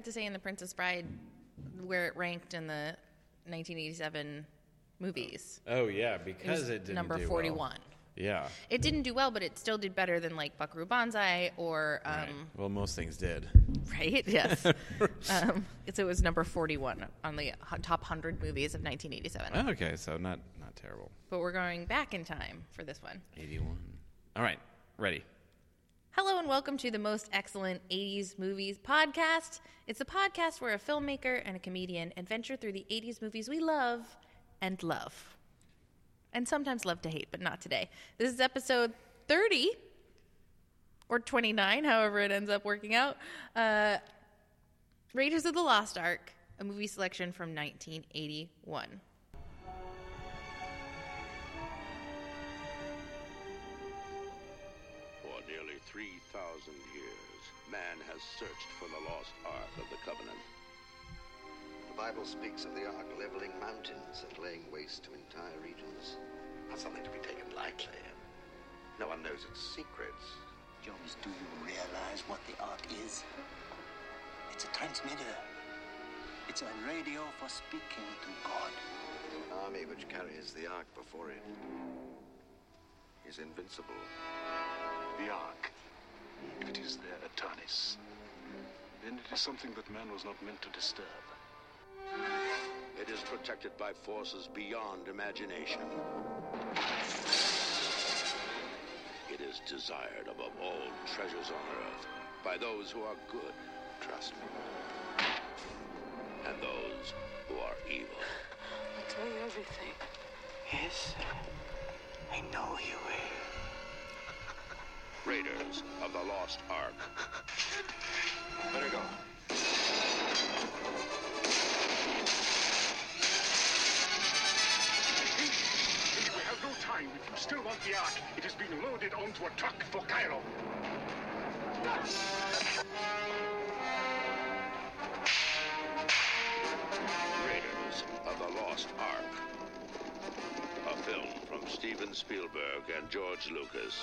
forgot to say in The Princess Bride where it ranked in the 1987 movies. Oh yeah, It because was it, didn't number do well. 41. Yeah. It didn't do well, but it still did better than like Buckaroo Banzai or um, Right. Well, most things did. right? Yes. um, so it was number 41 on the top 100 movies of 1987. Oh, okay, so not not terrible. But we're going back in time for this one. 81. All right, ready. Hello and welcome to the most excellent 80s movies podcast. It's a podcast where a filmmaker and a comedian adventure through the 80s movies we love and love. And sometimes love to hate, but not today. This is episode 30 or 29, however it ends up working out. Uh, Raiders of the Lost Ark, a movie selection from 1981. 3,000 years, man has searched for the lost Ark of the Covenant. The Bible speaks of the ark leveling mountains and laying waste to entire regions. Not something to be taken lightly. No one knows its secrets. Jones, do you realize what the Ark is? It's a transmitter. It's a radio for speaking to God. An army which carries the ark before it is invincible. The Ark. If it is their Atanis, then it is something that man was not meant to disturb. It is protected by forces beyond imagination. It is desired above all treasures on earth by those who are good, trust me, and those who are evil. I'll tell you everything. Yes, I know you will. Raiders of the Lost Ark. Let her go. We have no time. If you still want the Ark, it is being loaded onto a truck for Cairo. Steven Spielberg and George Lucas.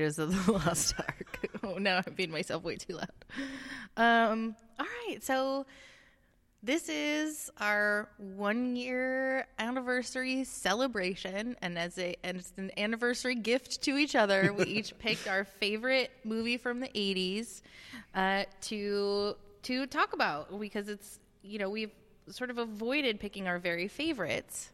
Raiders of the Lost Ark. oh, now I'm being myself way too loud. Um, all right, so this is our one year anniversary celebration, and as a and it's an anniversary gift to each other, we each picked our favorite movie from the '80s uh, to to talk about because it's you know we've sort of avoided picking our very favorites,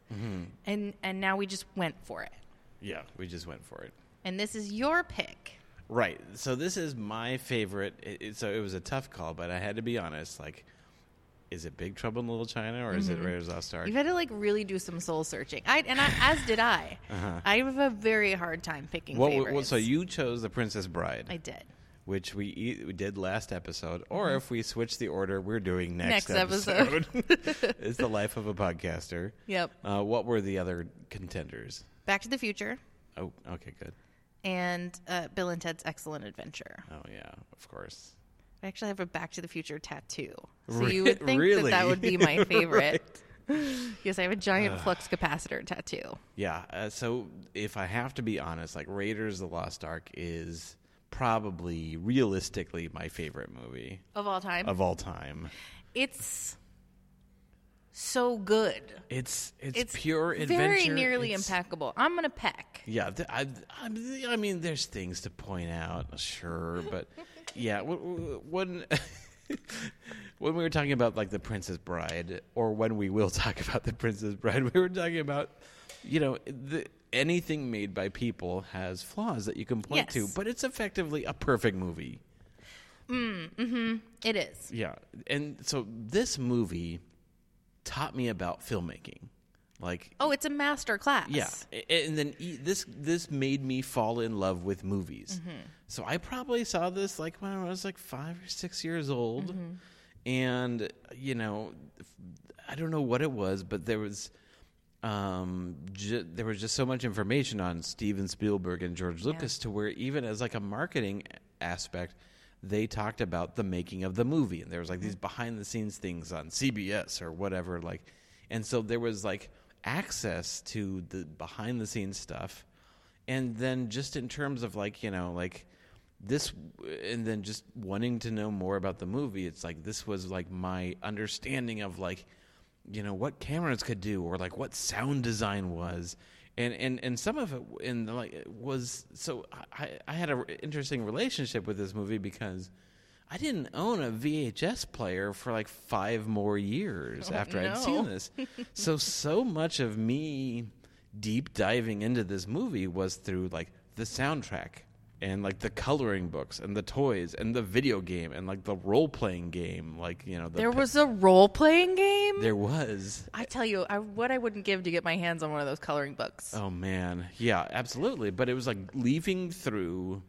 and and now we just went for it. Yeah, we just went for it. And this is your pick. Right. So this is my favorite. It, it- so it was a tough call, but I had to be honest. Like, is it Big Trouble in Little China or is it mm-hmm. Raiders of the Lost Ark? You've had to like really do some soul searching. I and I, as did I. Uh-huh. I have a very hard time picking What, favorites. what, so you chose The Princess Bride, I did. which we, e- we did last episode, or mm-hmm. if we switch the order, we're doing next, Next episode. it's the life of a podcaster. Yep. Uh, what were the other contenders? Back to the Future Oh, okay, good. And uh, Bill and Ted's Excellent Adventure. Oh yeah, of course. I actually have a Back to the Future tattoo, so Re- you would think really? that that would be my favorite. yes, I have a giant flux capacitor tattoo. Yeah. Uh, so if I have to be honest, like Raiders of the Lost Ark is probably realistically my favorite movie Of all time, of all time. it's so good. It's it's, It's pure adventure. It's very nearly It's- impeccable. I'm gonna peck. Yeah, th- I, I, I mean, there's things to point out, sure, but yeah, when when we were talking about like the Princess Bride, or when we will talk about the Princess Bride, we were talking about, you know, the, anything made by people has flaws that you can point to, but it's effectively a perfect movie. Hmm. It is. Yeah, and so this movie taught me about filmmaking. Like Oh, it's a master class. yeah, and then e- this this made me fall in love with movies. Mm-hmm. So I probably saw this like when I was like five or six years old, Mm-hmm. and you know, I don't know what it was, but there was um ju- there was just so much information on Steven Spielberg and George Lucas to where even as like a marketing aspect they talked about the making of the movie and there was like these mm. behind the scenes things on CBS or whatever like and so there was like access to the behind the scenes stuff and then just in terms of like you know like this and then just wanting to know more about the movie it's like this was like my understanding of like you know what cameras could do or like what sound design was and and and some of it in the, like it was so i i had an interesting relationship with this movie because i didn't own a vhs player for like five more years oh, after i'd seen this. So so much of me deep diving into this movie was through like the soundtrack and like the coloring books and the toys and the video game and like the role playing game like you know the There was a role playing game. there was I tell you, I, what I wouldn't give to get my hands on one of those coloring books. Oh man, yeah, absolutely. But it was like leafing through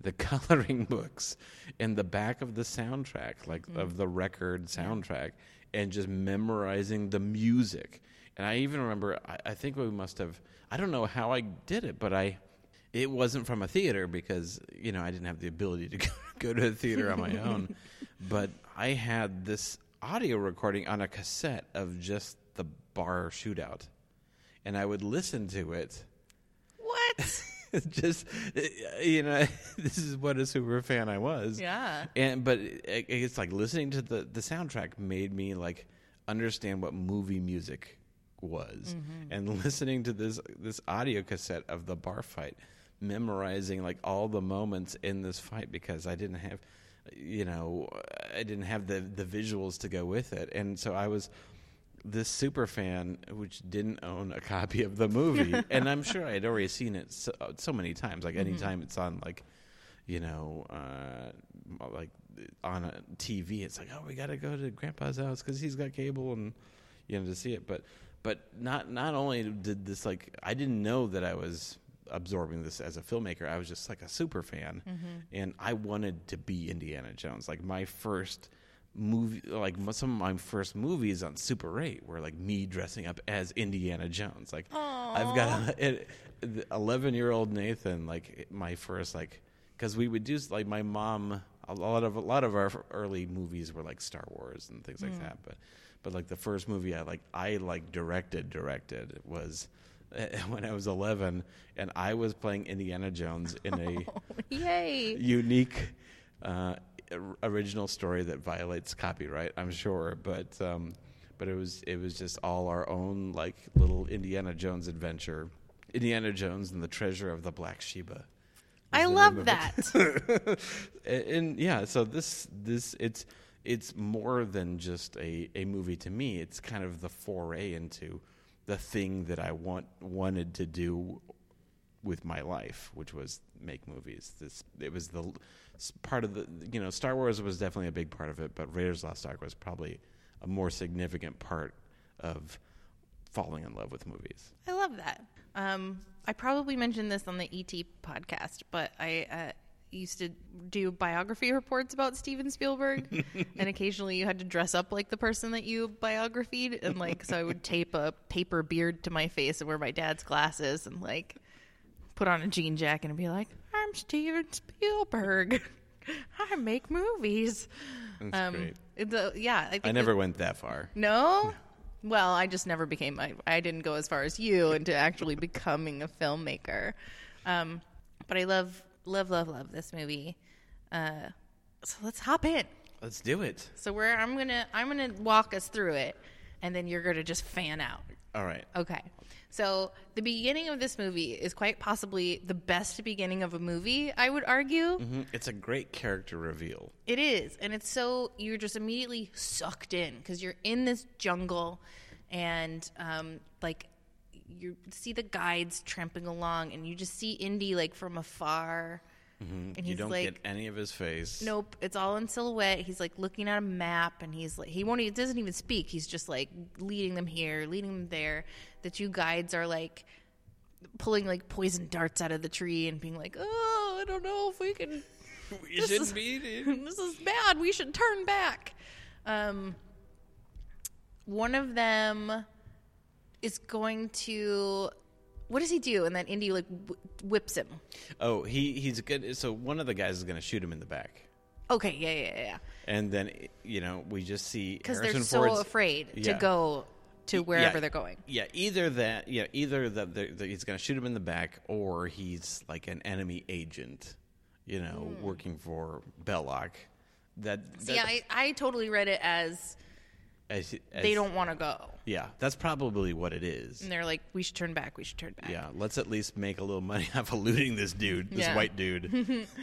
the coloring books in the back of the soundtrack, like mm. of the record soundtrack, and just memorizing the music. And I even remember, I, I think we must have, I don't know how I did it, but I, it wasn't from a theater because you know I didn't have the ability to go, to a theater on my own. But I had this audio recording on a cassette of just the bar shootout, and I would listen to it What? just eh, you know this is what a super fan i was Yeah. and but it, it's like listening to the the soundtrack made me like understand what movie music was mm-hmm. and listening to this this audio cassette of the bar fight memorizing like all the moments in this fight because i didn't have you know i didn't have the the visuals to go with it. And so i was this super fan which didn't own a copy of the movie. And i'm sure I had already seen it so, so many times. Like anytime it's on like you know uh like on a tv it's like oh we gotta go to grandpa's house because he's got cable and you know to see it. But but not not only did this like i didn't know that i was absorbing this as a filmmaker i was just like a super fan. Mm-hmm. And i wanted to be indiana jones. Like my first movie like some of my first movies on super 8 were like me dressing up as indiana jones. Like i've got a 11 year old nathan like my first like because we would do like my mom a lot of a lot of our early movies were like star wars and things like mm. that. But but like the first movie i like i like directed directed was when i was 11 and i was playing indiana jones in a Yay. unique uh, original story that violates copyright, I'm sure, but um, but it was it was just all our own like little Indiana Jones adventure. Indiana Jones and the Treasure of the Black Sheba. I love that. and, and yeah, so this this it's it's more than just a, a movie to me. It's kind of the foray into the thing that I want wanted to do with my life, which was make movies. This it was the part of the you know Star Wars was definitely a big part of it, but Raiders Lost Ark was probably a more significant part of falling in love with movies. I love that. Um, I probably mentioned this on the ET podcast, but I uh, used to do biography reports about Steven Spielberg, and occasionally you had to dress up like the person that you biographied, and like so I would tape a paper beard to my face and wear my dad's glasses and like put on a jean jacket and be like, "I'm Steven Spielberg. I make movies." That's great. it's a- yeah, I, think I that- never went that far. no? Well, I just never became. I, I didn't go as far as you into actually becoming a filmmaker. Um, but I love, love, love, love this movie. Uh, so let's hop in. Let's do it. So we're I'm gonna I'm gonna walk us through it, and then you're gonna just fan out. All right. Okay. So the beginning of this movie is quite possibly the best beginning of a movie. I would argue. Mhm. It's a great character reveal. It is, and it's so you're just immediately sucked in because you're in this jungle, and um, like you see the guides tramping along, and you just see Indy like from afar, and you don't like, get any of his face. Nope, it's all in silhouette. He's like looking at a map, and he's like, he won't. He doesn't even speak. He's just like leading them here, leading them there. The two guides are like pulling like poison darts out of the tree and being like, "Oh, I don't know if we can. we this shouldn't is- be. dude. this is bad. We should turn back." Um, one of them is going to. What does he do? And then Indy like wh- whips him. Oh, he he's good. So one of the guys is going to shoot him in the back, Okay, yeah, yeah, yeah, yeah. and then you know we just see because they're so Ford's- afraid Yeah. to go to wherever Yeah, they're going. Yeah, either that. Yeah, either that that he's going to shoot him in the back, or he's like an enemy agent, you know, hmm. working for Belloq. That, that Yeah, I, I totally read it as as- as- they don't want to go, Yeah, that's probably what it is. and they're like, "We should turn back. We should turn back." Yeah, let's at least make a little money off of looting this dude, this Yeah. white dude.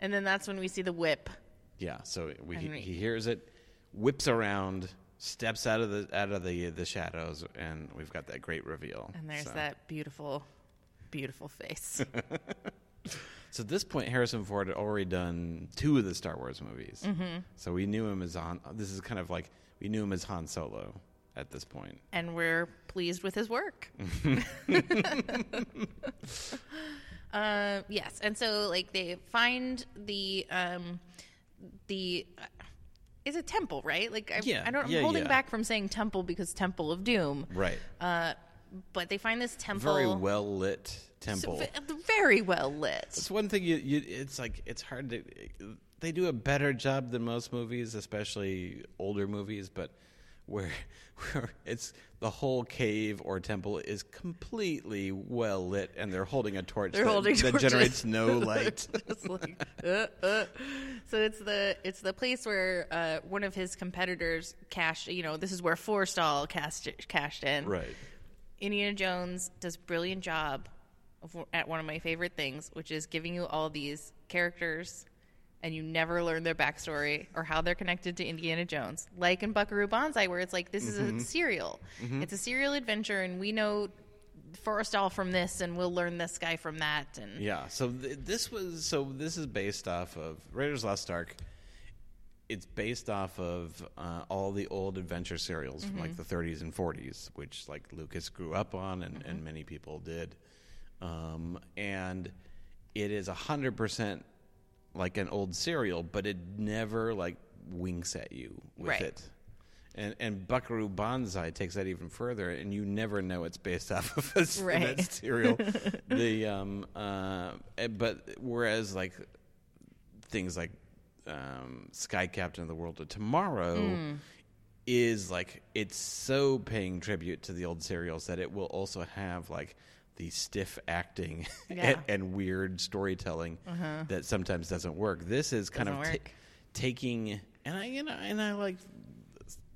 And then that's when we see the whip. yeah, so we, he, he hears it, whips around, steps out of the out of the the shadows, and we've got that great reveal. And there's So- that beautiful, beautiful face. So at this point, Harrison Ford had already done two of the Star Wars movies. Mm-hmm. So we knew him as on. This is kind of like we knew him as Han Solo at this point. and we're pleased with his work. uh, yes, and so like they find the um, the uh, is a temple, right? Like I, Yeah, I don't. I'm yeah, holding yeah. back from saying temple because Temple of Doom. Right. Uh, but they find this temple Very well lit temple. ve- very well lit. It's one thing you, you. It's like it's hard to. They do a better job than most movies, especially older movies, but where where it's the whole cave or temple is completely well lit, and they're holding a torch They're that, holding that torches. generates no light. Like, uh, uh. So it's the it's the place where uh, one of his competitors cashed. You know, this is where Forrestal cashed cashed in. right. Indiana Jones does a brilliant job of, at one of my favorite things, which is giving you all these characters, and you never learn their backstory or how they're connected to Indiana Jones. Like in Buckaroo Banzai, where it's like this is a serial, it's a serial adventure, and we know Forrestal from this, and we'll learn this guy from that, and Yeah. So th- this was so this is based off of Raiders of the Lost Ark. It's based off of uh, all the old adventure serials from like the 30s and 40s, which like Lucas grew up on, and, and many people did. Um, and it is hundred percent like an old serial, but it never like winks at you with Right. it. And and Buckaroo Banzai takes that even further, and you never know it's based off of a Right. that serial. the um uh, eh, but whereas like things like um, Sky Captain of the World of Tomorrow Hmm. is like it's so paying tribute to the old serials that it will also have like the stiff acting Yeah. and, and weird storytelling uh-huh. that sometimes doesn't work. This is kind Doesn't of ta- taking and I you know and I like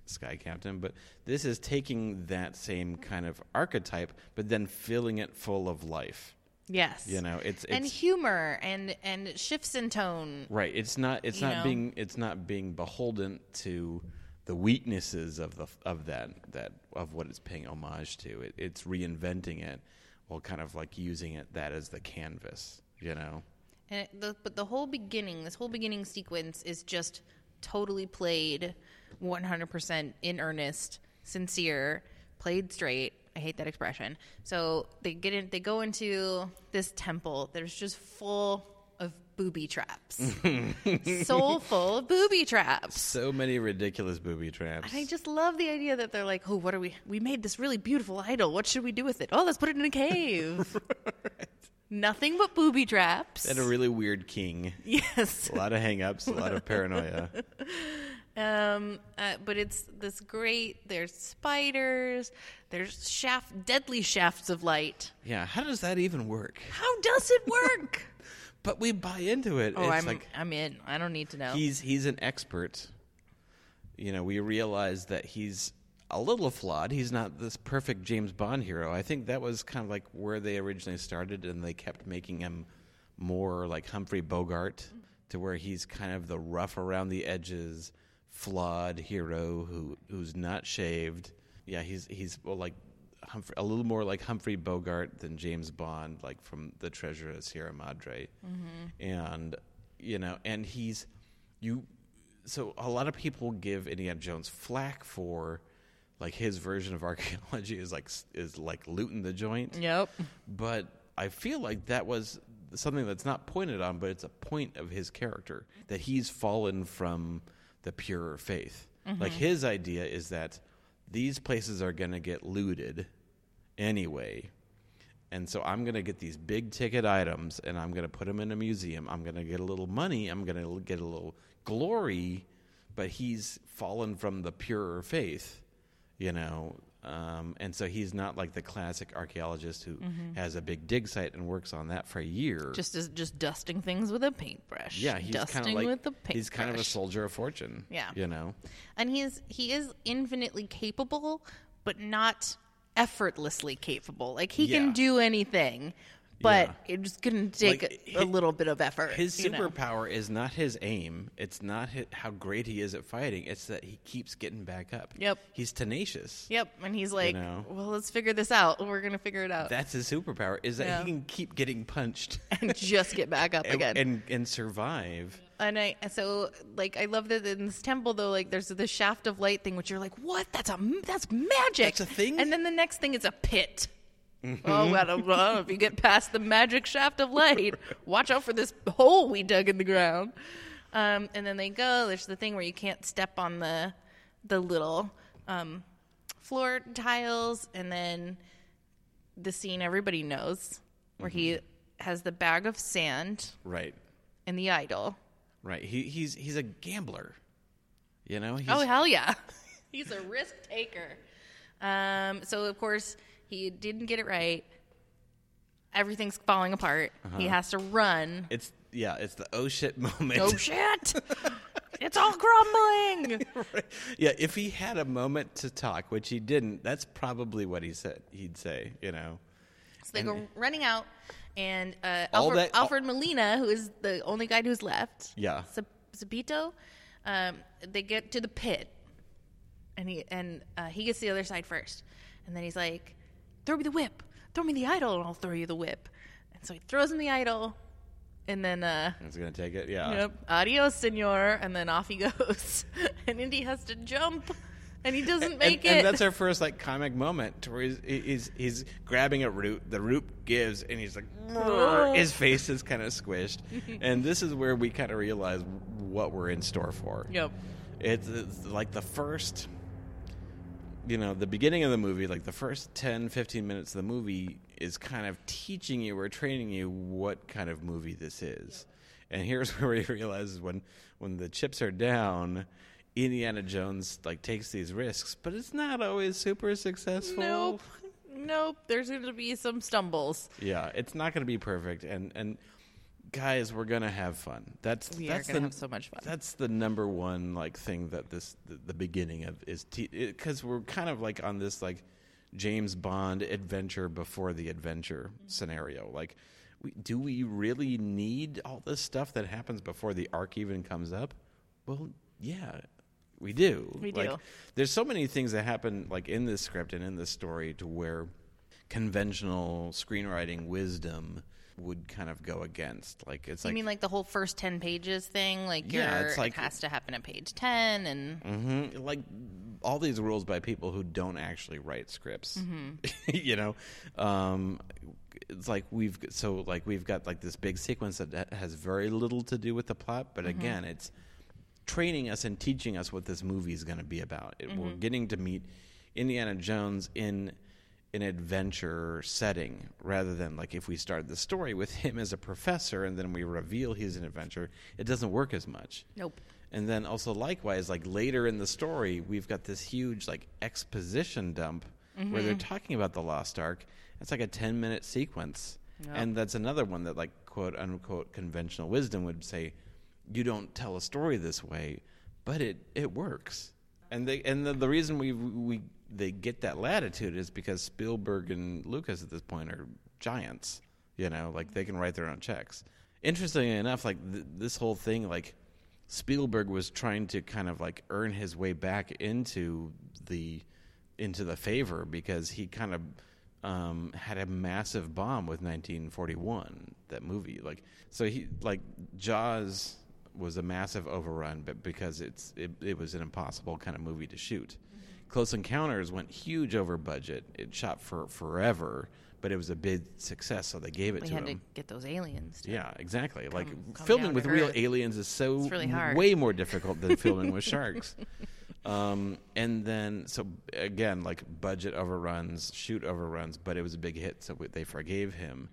Sky Captain, but this is taking that same kind of archetype, but then filling it full of life. yes, You know, it's and humor and and shifts in tone. right. It's not it's not know? being it's not being beholden to the weaknesses of the of that that of what it's paying homage to. It, it's reinventing it while kind of like using it that as the canvas. You know. And it, the, but the whole beginning, this whole beginning sequence is just totally played 100% in earnest, sincere, played straight. I hate that expression. So they get in, they go into this temple. There's just full of booby traps. so full of booby traps. So many ridiculous booby traps. And I just love the idea that they're like, oh, what are we? We made this really beautiful idol. What should we do with it? Oh, let's put it in a cave. Nothing but booby traps. and a really weird king. yes. A lot of hang-ups, a lot of paranoia. Um, uh, but it's this great. There's spiders. There's shaft, deadly shafts of light. Yeah, how does that even work? How does it work? But we buy into it. oh, it's I'm like I'm in. I don't need to know. he's he's an expert. You know, we realize that he's a little flawed. He's not this perfect James Bond hero. I think that was kind of like where they originally started, and they kept making him more like Humphrey Bogart, to where he's kind of the rough around the edges, flawed hero who who's not shaved. Yeah, he's he's well, like Humphrey, a little more like Humphrey Bogart than James Bond, like from The Treasure of Sierra Madre, mm-hmm. and you know, and he's you. So a lot of people give Indiana Jones flack for like his version of archaeology is like is like looting the joint Yep. but I feel like that was something that's not pointed on, but it's a point of his character that he's fallen from the purer faith. Like mm-hmm. his idea is that these places are going to get looted anyway. And so I'm going to get these big ticket items and I'm going to put them in a museum. I'm going to get a little money. I'm going to get a little glory. But he's fallen from the purer faith, you know. Um, and so he's not like the classic archaeologist who has a big dig site and works on that for a year. Just as just dusting things with a paintbrush. yeah, he's kind dusting of like with the paintbrush. he's kind of a soldier of fortune. Yeah. you know. and he's he is infinitely capable, but not effortlessly capable. Like he Yeah. can do anything, but Yeah. it's going to take Like, a, a hi- little bit of effort. His you know? superpower is not his aim. It's not hi how great he is at fighting. It's that he keeps getting back up. Yep. He's tenacious. Yep, and he's like, know? "Well, let's figure this out. We're going to figure it out That's his superpower. Is that Yeah. he can keep getting punched and just get back up and, again." and and survive. And I so like I love that in this temple though like there's the shaft of light thing which you're like what that's a that's magic That's a thing? and then the next thing is a pit. Oh, well, well, if you get past the magic shaft of light, watch out for this hole we dug in the ground. Um, and then they go. There's the thing where you can't step on the the little um, floor tiles, and then the scene everybody knows where he has the bag of sand Right. and the idol. Right. He he's he's a gambler. You know. He's, Oh hell yeah, he's a risk taker. Um, so of course he didn't get it right. Everything's falling apart. He has to run. It's yeah. It's the oh shit moment. Oh shit! it's all crumbling. Right. Yeah. If he had a moment to talk, which he didn't, that's probably what he said. He'd say. You know. So they go running out, and uh, Alfred, that- Alfred Molina, who is the only guy who's left, Yeah. Zap- um, they get to the pit, and he and uh, he gets to the other side first, and then he's like, "Throw me the whip, throw me the idol, and I'll throw you the whip." And so he throws him the idol, and then uh, He's gonna take it. Yeah. yep, adios, senor, and then off he goes, and Indy has to jump, and he doesn't make and it. And that's our first like comic moment where he's, he's he's grabbing a root. The root gives, and he's like, his face is kind of squished, and this is where we kind of realize what we're in store for. Yep. It's, it's like the first, you know, the beginning of the movie, like the first 10, 15 minutes of the movie is kind of teaching you or training you what kind of movie this is. And here's where we realize when when the chips are down, Indiana Jones like takes these risks, but it's not always super successful. Nope. Nope. There's going to be some stumbles. Yeah, it's not going to be perfect and and guys, we're going to have fun. That's We are that's gonna the- have so much fun. That's the number one like thing that this the, the beginning of is cuz we're kind of like on this like James Bond adventure before the adventure mm-hmm. scenario. Like we, do we really need all this stuff that happens before the Ark even comes up? Well, yeah, we do. We Like, do. there's so many things that happen like in this script and in this story to where conventional screenwriting wisdom would kind of go against. Like it's You like mean like the whole first 10 pages thing? Like, Yeah, it's like- it has to happen at page 10 and Mhm. like all these rules by people who don't actually write scripts. Mm-hmm. you know, um, it's like we've so like we've got like this big sequence that has very little to do with the plot, but Mm-hmm. again, it's training us and teaching us what this movie is going to be about. It, We're Mm-hmm. getting to meet Indiana Jones in an adventure setting rather than like if we start the story with him as a professor and then we reveal he's an adventure, it doesn't work as much. nope. And then also likewise, like later in the story, we've got this huge like exposition dump where they're talking about the Lost Ark. It's like a ten minute sequence, and that's another one that like quote unquote conventional wisdom would say, you don't tell a story this way, but it it works. And they and the, the reason we we they get that latitude is because Spielberg and Lucas at this point are giants. You know, like they can write their own checks. Interestingly enough, like th- this whole thing, like Spielberg was trying to kind of like earn his way back into the into the favor because he kind of um, had a massive bomb with 1941 that movie like so he like Jaws was a massive overrun but because it's it, it was an impossible kind of movie to shoot Close Encounters went huge over budget it shot for forever but it was a big success so they gave it We to had to get those aliens. to- yeah, exactly. like come filming down with to real Earth. aliens is so It's really hard. way more difficult than filming with sharks. Um, and then, so again, like budget overruns, shoot overruns, but it was a big hit, so they forgave him.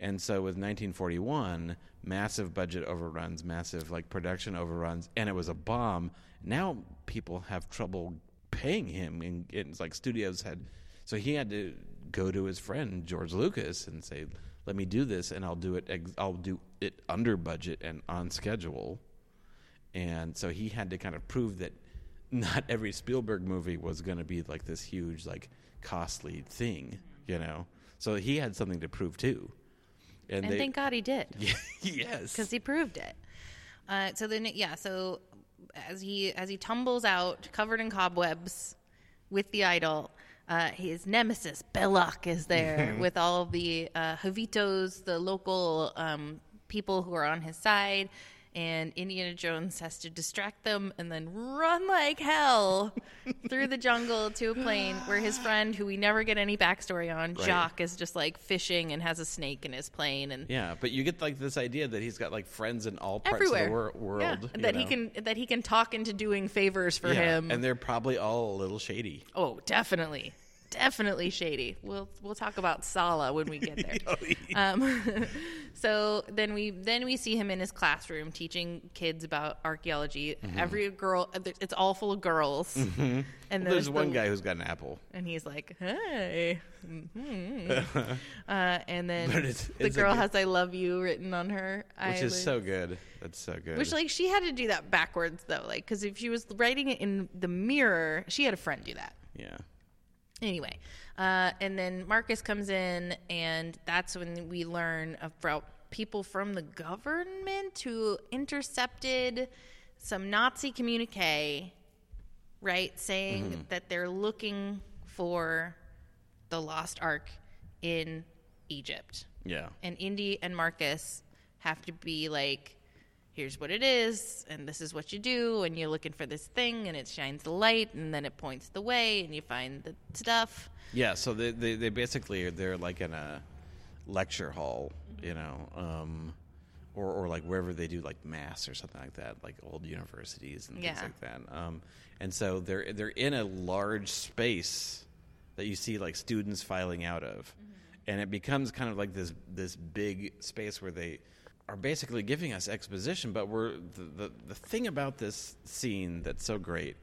And so with 1941, massive budget overruns, massive like production overruns, and it was a bomb. Now people have trouble paying him, and it's like studios had, so he had to go to his friend George Lucas and say, "Let me do this, and I'll do it. Ex- I'll do it under budget and on schedule." And so he had to kind of prove that not every Spielberg movie was going to be like this huge, like costly thing, you know. So he had something to prove too. And, And they, thank God he did. yes, because he proved it. Uh, so then, yeah. So as he as he tumbles out, covered in cobwebs, with the idol, uh, his nemesis Belloq is there with all the uh, Hovitos, the local um, people who are on his side. And Indiana Jones has to distract them and then run like hell through the jungle to a plane where his friend, who we never get any backstory on, Right. Jock, is just like fishing and has a snake in his plane. And yeah. But you get like this idea that he's got like friends in all parts everywhere of the wor- world. Yeah, that he can that he can talk into doing favors for Yeah, him. and they're probably all a little shady. oh, definitely, definitely shady. We'll we'll talk about Sallah when we get there. um, so then we then we see him in his classroom teaching kids about archaeology. Mm-hmm. Every girl, it's all full of girls, and There's there's one the- guy who's got an apple. and he's like, "Hey," Mhm. uh, and then it's- the it's girl has "I love you" written on her, Which is so good. That's so good. Which like she had to do that backwards though, like because if she was writing it in the mirror, she had a friend do that. yeah. Anyway, uh, and then Marcus comes in, and that's when we learn about people from the government who intercepted some Nazi communique, right, saying that they're looking for the lost ark in Egypt Yeah. and Indy and Marcus have to be like, here's what it is, and this is what you do, and you're looking for this thing, and it shines the light, and then it points the way, and you find the stuff. Yeah, so they, they they basically they're like in a lecture hall, you know, um, or or like wherever they do like mass or something like that, like old universities and things Yeah. like that. Um, and so they're they're in a large space that you see like students filing out of, and it becomes kind of like this this big space where they are basically giving us exposition. But we're the the, the thing about this scene that's so great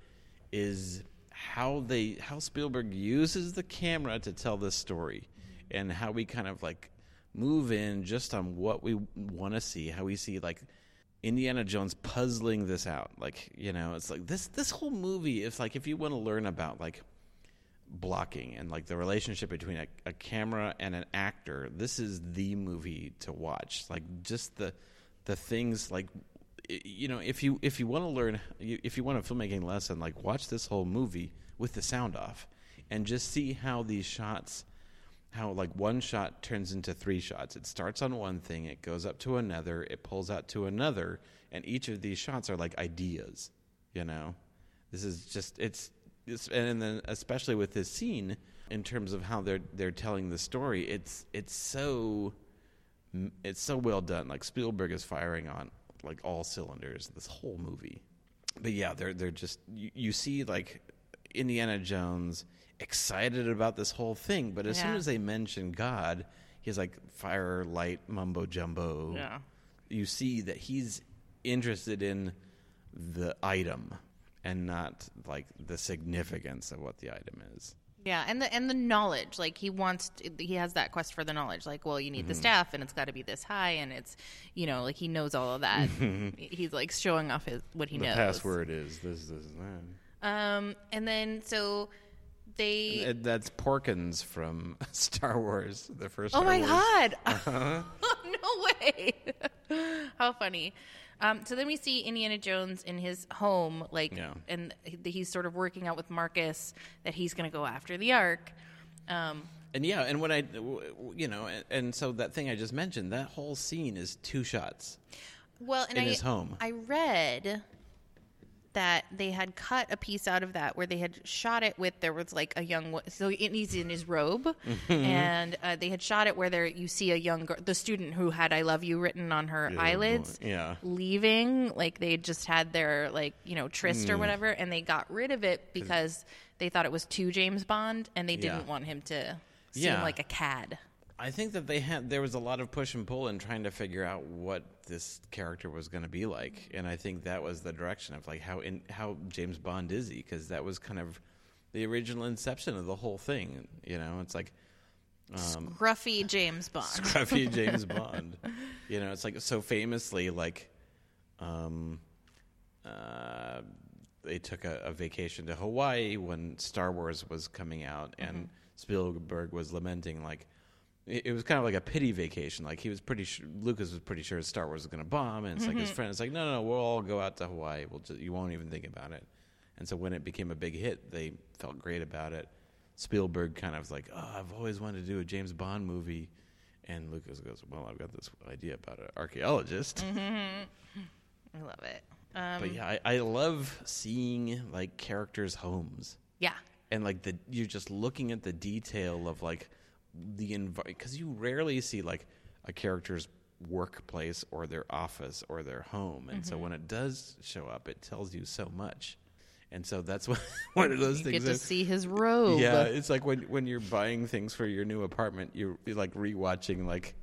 is how they how Spielberg uses the camera to tell this story and how we kind of like move in just on what we want to see how we see like Indiana Jones puzzling this out like you know it's like this this whole movie is like if you want to learn about like blocking and like the relationship between a, a camera and an actor this is the movie to watch. Like just the the things like you know if you if you want to learn if you want a filmmaking lesson like watch this whole movie with the sound off and just see how these shots how like one shot turns into three shots. It starts on one thing it goes up to another it pulls out to another and each of these shots are like ideas you know? This is just it's, it's and then especially with this scene in terms of how they're they're telling the story it's it's so it's so well done. Like Spielberg is firing on like all cylinders this whole movie. But yeah they're they're just you, you see like Indiana Jones excited about this whole thing but as soon as they mention God he's like fire light mumbo jumbo. Yeah. you see that he's interested in the item and not like the significance of what the item is. Yeah, and the and the knowledge, like he wants, to, he has that quest for the knowledge. Like, well, you need Mm-hmm. the staff, and it's got to be this high, and it's, you know, like he knows all of that. He's like showing off his what he the knows. password is this, this, and that. Um, and then so they. And that's Porkins from Star Wars, the first. oh Star my Wars. god! Uh-huh. no way! How funny. Um, so then we see Indiana Jones in his home, like, Yeah. and he- he's sort of working out with Marcus that he's going to go after the Ark. Um, And yeah, and what I, you know, and, and so that thing I just mentioned, that whole scene is two shots. well, and In I, his home. I read that they had cut a piece out of that where they had shot it with there was like a young so he's in his robe Mm-hmm. and uh, they had shot it where there you see a young girl the student who had i love you written on her eyelids yeah. leaving like they just had their like you know tryst Mm. or whatever and they got rid of it because they thought it was too james bond and they didn't Yeah. want him to seem Yeah. like a cad I think that they had there was a lot of push and pull in trying to figure out what this character was going to be like, and I think that was the direction of like how in how James Bond is he because that was kind of the original inception of the whole thing. You know, it's like gruffy james bond scruffy James Bond. You know, it's like so famously like, um, uh, they took a, a vacation to Hawaii when Star Wars was coming out, and Spielberg was lamenting like. It was kind of like a pity vacation. Like he was pretty sure, Lucas was pretty sure Star Wars was going to bomb, and it's like his friend is like, no, no, no, we'll all go out to Hawaii. We'll just, you won't even think about it. And so when it became a big hit, they felt great about it. Spielberg kind of was like, oh, I've always wanted to do a James Bond movie. And Lucas goes, well, I've got this idea about an archaeologist. i love it um, But yeah, I, I love seeing like characters' homes. yeah And like the, you're just looking at the detail of like the environment. Because you rarely see like a character's workplace or their office or their home. And Mm-hmm. so when it does show up, it tells you so much. And so that's one, one of those you things. get to that- see his robe Yeah, it's like when when you're buying things for your new apartment, you're, you're like rewatching like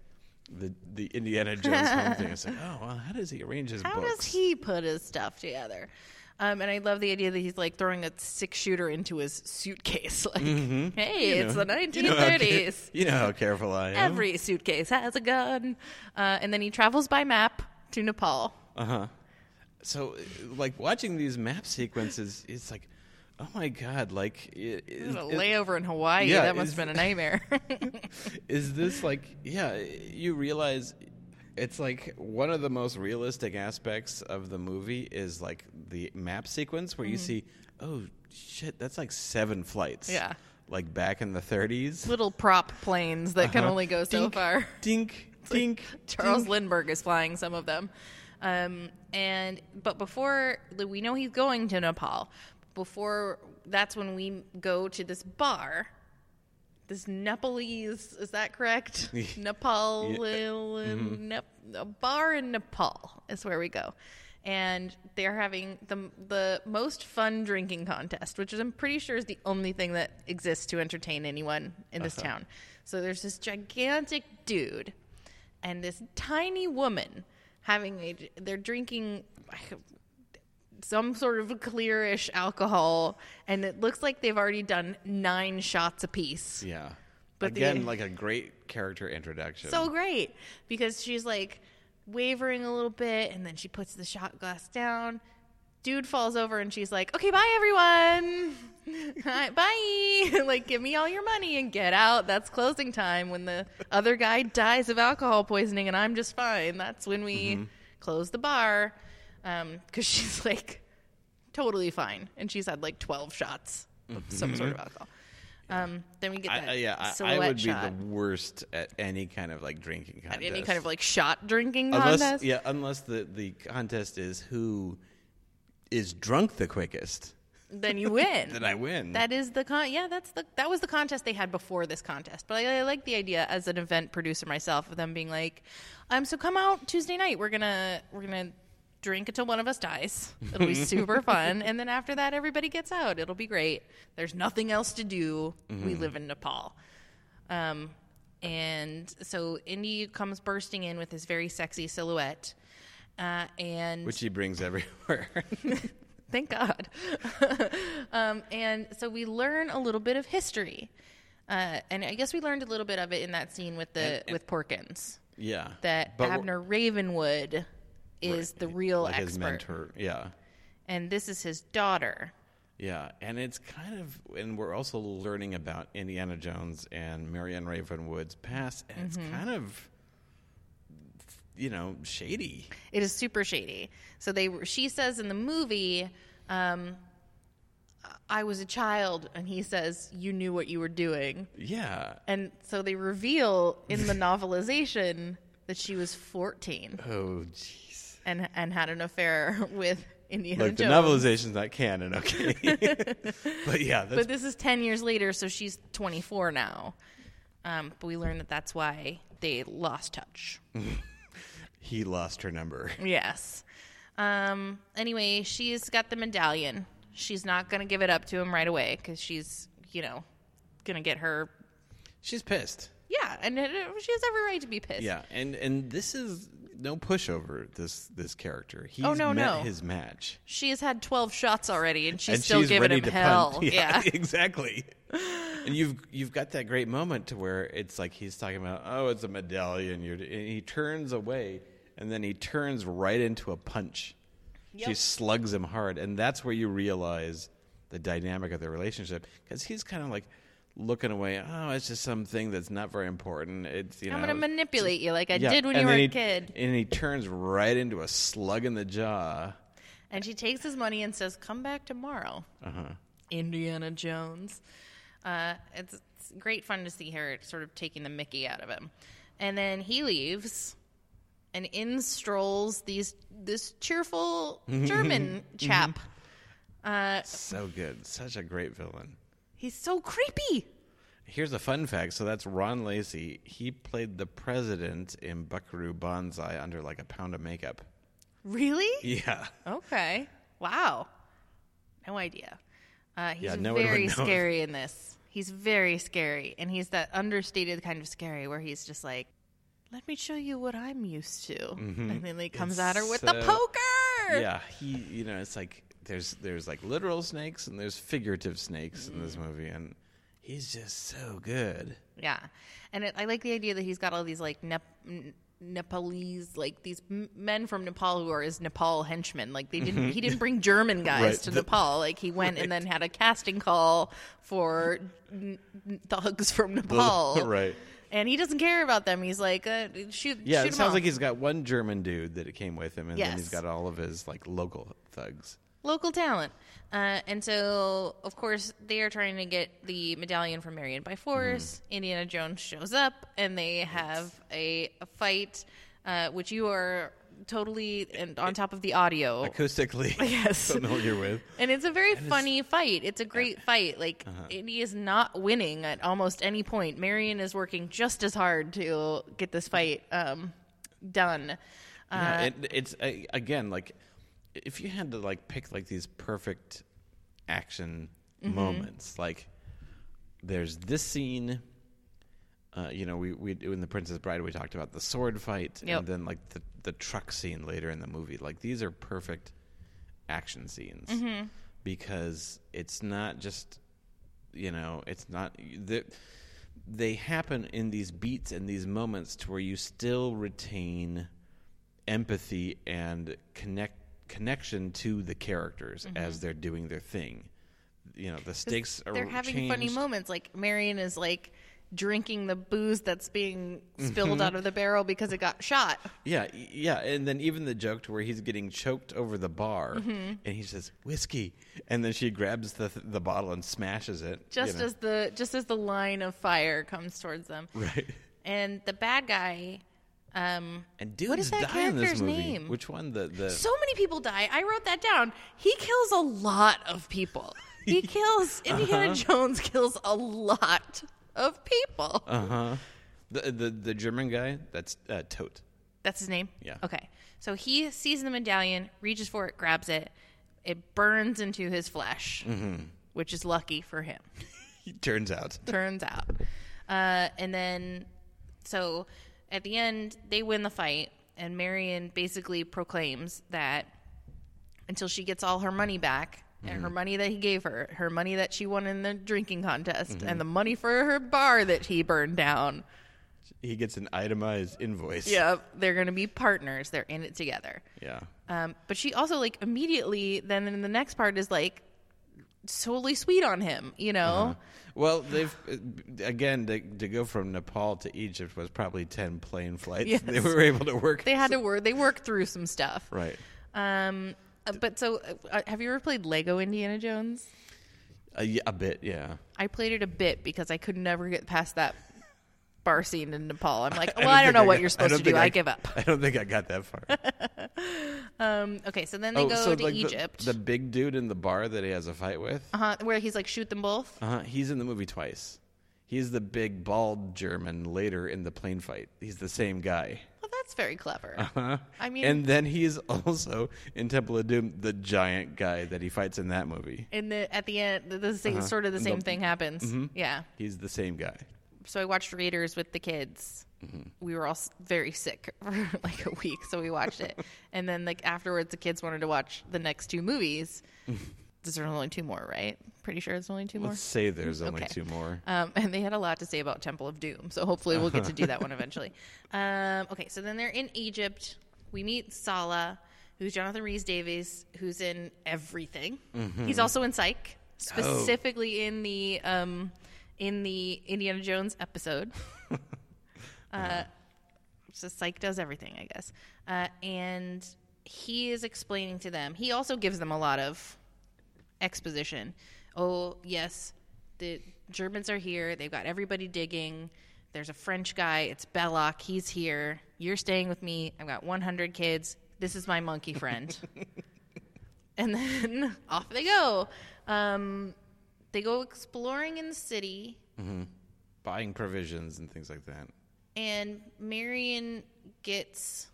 the the Indiana Jones home thing. It's like, oh, well, how does he arrange his How books? How does he put his stuff together? Um, and I love the idea that he's like throwing a six shooter into his suitcase. Like, hey, it's the Mm-hmm. You know 1930s. You know how careful I am. Every suitcase has a gun. Uh, and then he travels by map to Nepal. Uh huh. So, like watching these map sequences, it's like, oh my god, like, i- is, A layover in Hawaii. Yeah, that must is- have been a nightmare. is this like, yeah, you realize it's like one of the most realistic aspects of the movie is like the map sequence where you see, oh shit, that's like seven flights. Mm-hmm. Yeah. Like back in the 30s. Little prop planes that can Uh-huh. only go so Dink, far. Dink, dink. Charles dink. Lindbergh is flying some of them. Um, and but before we know he's going to Nepal, before that's when we go to this bar. This Nepalese is that correct? Nepal, Mm-hmm. Nep, a bar in Nepal is where we go, and they're having the the most fun drinking contest, which is I'm pretty sure is the only thing that exists to entertain anyone in this town. So there's this gigantic dude and this tiny woman having a they're drinking some sort of clearish alcohol and it looks like they've already done nine shots apiece. Yeah. But the- Again, like a great character introduction. so great because she's like wavering a little bit and then she puts the shot glass down. Dude falls over and she's like okay bye everyone. Hi, bye. Like give me all your money and get out. That's closing time when the other guy dies of alcohol poisoning and i'm just fine. That's when we mm-hmm. close the bar because she's like totally fine and she's had like 12 shots of some sort of alcohol um, then we get that I, I- yeah, I, I silhouette would be shot the worst at any kind of like drinking contest. any kind of like shot drinking unless contest. yeah, unless the the contest is who is drunk the quickest, Then you win. then I win. That is the con. Yeah, that's the that was the contest they had before this contest. But I, I like the idea as an event producer myself of them being like, um, so come out Tuesday night. We're gonna we're gonna drink until one of us dies. It'll be super fun, and then after that, everybody gets out. It'll be great. There's nothing else to do. Mm-hmm. We live in Nepal. Um, and so Indy comes bursting in with his very sexy silhouette. Uh, and which he brings everywhere. Thank God. um, and so we learn a little bit of history, uh, and I guess we learned a little bit of it in that scene with the And- and- with Porkins. yeah, That Abner Ravenwood is the real like expert, his mentor. Yeah, and this is his daughter. yeah, and it's kind of, and we're also learning about Indiana Jones and Marion Ravenwood's past, and Mm-hmm. it's kind of. you know, shady. It is super shady. So they she says in the movie, um, I was a child, and he says, You knew what you were doing. Yeah. And so they reveal in the novelization that she was 14 Oh, jeez. And and had an affair with Indiana Look, the novelization's not canon, okay? but yeah, that's But this is 10 years later, so she's 24 now. Um, but we learn that that's why they lost touch. he lost her number. Yes. Um, anyway, she's got the medallion. She's not going to give it up to him right away because she's, you know, going to get her. She's pissed. Yeah, and it, she has every right to be pissed. Yeah, and and this is no pushover. This this character. He's Oh, no, met no. his match. She has had 12 shots already, and she's and still she's giving him hell. punt. Yeah. exactly. and you've you've got that great moment to where it's like he's talking about, oh, it's a medallion. You're, and he turns away, and then he turns right into a punch. She slugs him hard, and that's where you realize the dynamic of their relationship because he's kind of like looking away. Oh, it's just something that's not very important. It's you know, I'm going to manipulate you like I Yeah, did when you were then a kid. And he turns right into a slug in the jaw. And she takes his money and says, "Come back tomorrow." Uh-huh. Indiana Jones. Uh, it's, it's great fun to see her sort of taking the Mickey out of him, and then he leaves, and in strolls these this cheerful German chap. Uh, So good. Such a great villain. He's so creepy. Here's a fun fact. So that's Ron Lacey. He played the president in Buckaroo Banzai under like a pound of makeup. Really? Yeah. Okay. Wow. No idea. Uh, he's Yeah, no very scary in this. He's very scary, and he's that understated kind of scary where he's just like, "Let me show you what I'm used to," and then he comes at her with the Mm-hmm. poker. Yeah. He, you know, it's like there's there's like literal snakes and there's figurative snakes in this movie, and he's just so good. Yeah, and it, I like the idea that he's got all these like Nep- Nepalese, like these men from Nepal who are his Nepal henchmen. Like they didn't, he didn't bring German guys Right. to The- Nepal. Like he went and then had a casting call for n- thugs from Nepal. right. And he doesn't care about them. He's like, uh, shoot, Yeah, shoot it sounds all. like he's got one German dude that came with him, and then he's got all of his like local thugs. Local talent. Uh, and so, of course, they are trying to get the medallion from Marion by force. Mm-hmm. Indiana Jones shows up, and they have a, a fight, uh, which you are totally and on top of the audio. Acoustically Yes. familiar with. And it's a very funny fight. It's a great fight. Like Uh-huh. Indy is not winning at almost any point. Marion is working just as hard to get this fight um, done. Yeah, Uh, it, it's uh, again like if you had to like pick like these perfect action Mm-hmm. moments, like there's this scene. Uh, you know, we we in the Princess Bride we talked about the sword fight, Yep. and then like the the truck scene later in the movie. Like these are perfect action scenes Mm-hmm. because it's not just you know it's not they, they happen in these beats and these moments to where you still retain empathy and connect connection to the characters as they're doing their thing. You know, the stakes are they're having funny moments. Like Marion is like drinking the booze that's being spilled Mm-hmm. out of the barrel because it got shot. Yeah, yeah, and then even the joke to where he's getting choked over the bar, Mm-hmm. and he says whiskey, and then she grabs the the bottle and smashes it. you Just know. as the just as the line of fire comes towards them, right. and the bad guy. Um, And dudes what is that die in this movie. name? Which one? The the so many people die. I wrote that down. He kills a lot of people. He kills Indiana Uh-huh. Jones kills a lot of people. uh huh. The, the the German guy. That's uh, Toht. That's his name? Yeah. Okay. So he sees the medallion, reaches for it, grabs it. It burns into his flesh, Mm-hmm. which is lucky for him, turns out. turns out. Uh, and then, so at the end, they win the fight, and Marion basically proclaims that until she gets all her money back. And her money that he gave her, her money that she won in the drinking contest, and the money for her bar that he burned down. He gets an itemized invoice. Yep, they're going to be partners. They're in it together. Yeah. Um, but she also like immediately then in the next part is like totally sweet on him, you know? Uh-huh. Well, they've again to, to go from Nepal to Egypt was probably ten plane flights. Yes. They were able to work. They had to work. They worked through some stuff. right. Um, uh, but so, uh, have you ever played Lego Indiana Jones? A bit, yeah. I played it a bit because I could never get past that bar scene in Nepal. I'm like, well, don't I don't know what got- you're supposed to do. think I, give up. I don't think I got that far. Um, okay, so then they go to Oh, like, the- Egypt, The, big dude in the bar that he has a fight with. uh-huh, where he's like, shoot them both. Uh-huh. He's in the movie twice. He's the big bald German later in the plane fight. He's the same guy. Well, that's very clever. Huh? I mean, and then he's also in Temple of Doom, the giant guy that he fights in that movie. in the at the end, the, the same, Uh-huh. sort of the same thing happens. Mhm. Yeah. He's the same guy. So I watched Raiders with the kids. Mm-hmm. We were all very sick for like a week, so we watched it. and then like afterwards, the kids wanted to watch the next two movies. There's only two more, right? Pretty sure there's only two more. Let's say there's only Okay. two more. Um, and they had a lot to say about Temple of Doom, so hopefully we'll get to do that one eventually. Um, okay, so then they're in Egypt. We meet Sallah, who's Jonathan Rhys Davies, who's in everything. Mhm. He's also in Psych, Oh. specifically in the um, in the Indiana Jones episode. uh, so Psych does everything, I guess. Uh, and he is explaining to them. He also gives them a lot of exposition. Oh, yes, the Germans are here. They've got everybody digging. There's a French guy. It's Belloq. He's here. You're staying with me. I've got 100 kids. This is my monkey friend. and then off they go. Um, they go exploring in the city, hmm Buying provisions and things like that. and Marion gets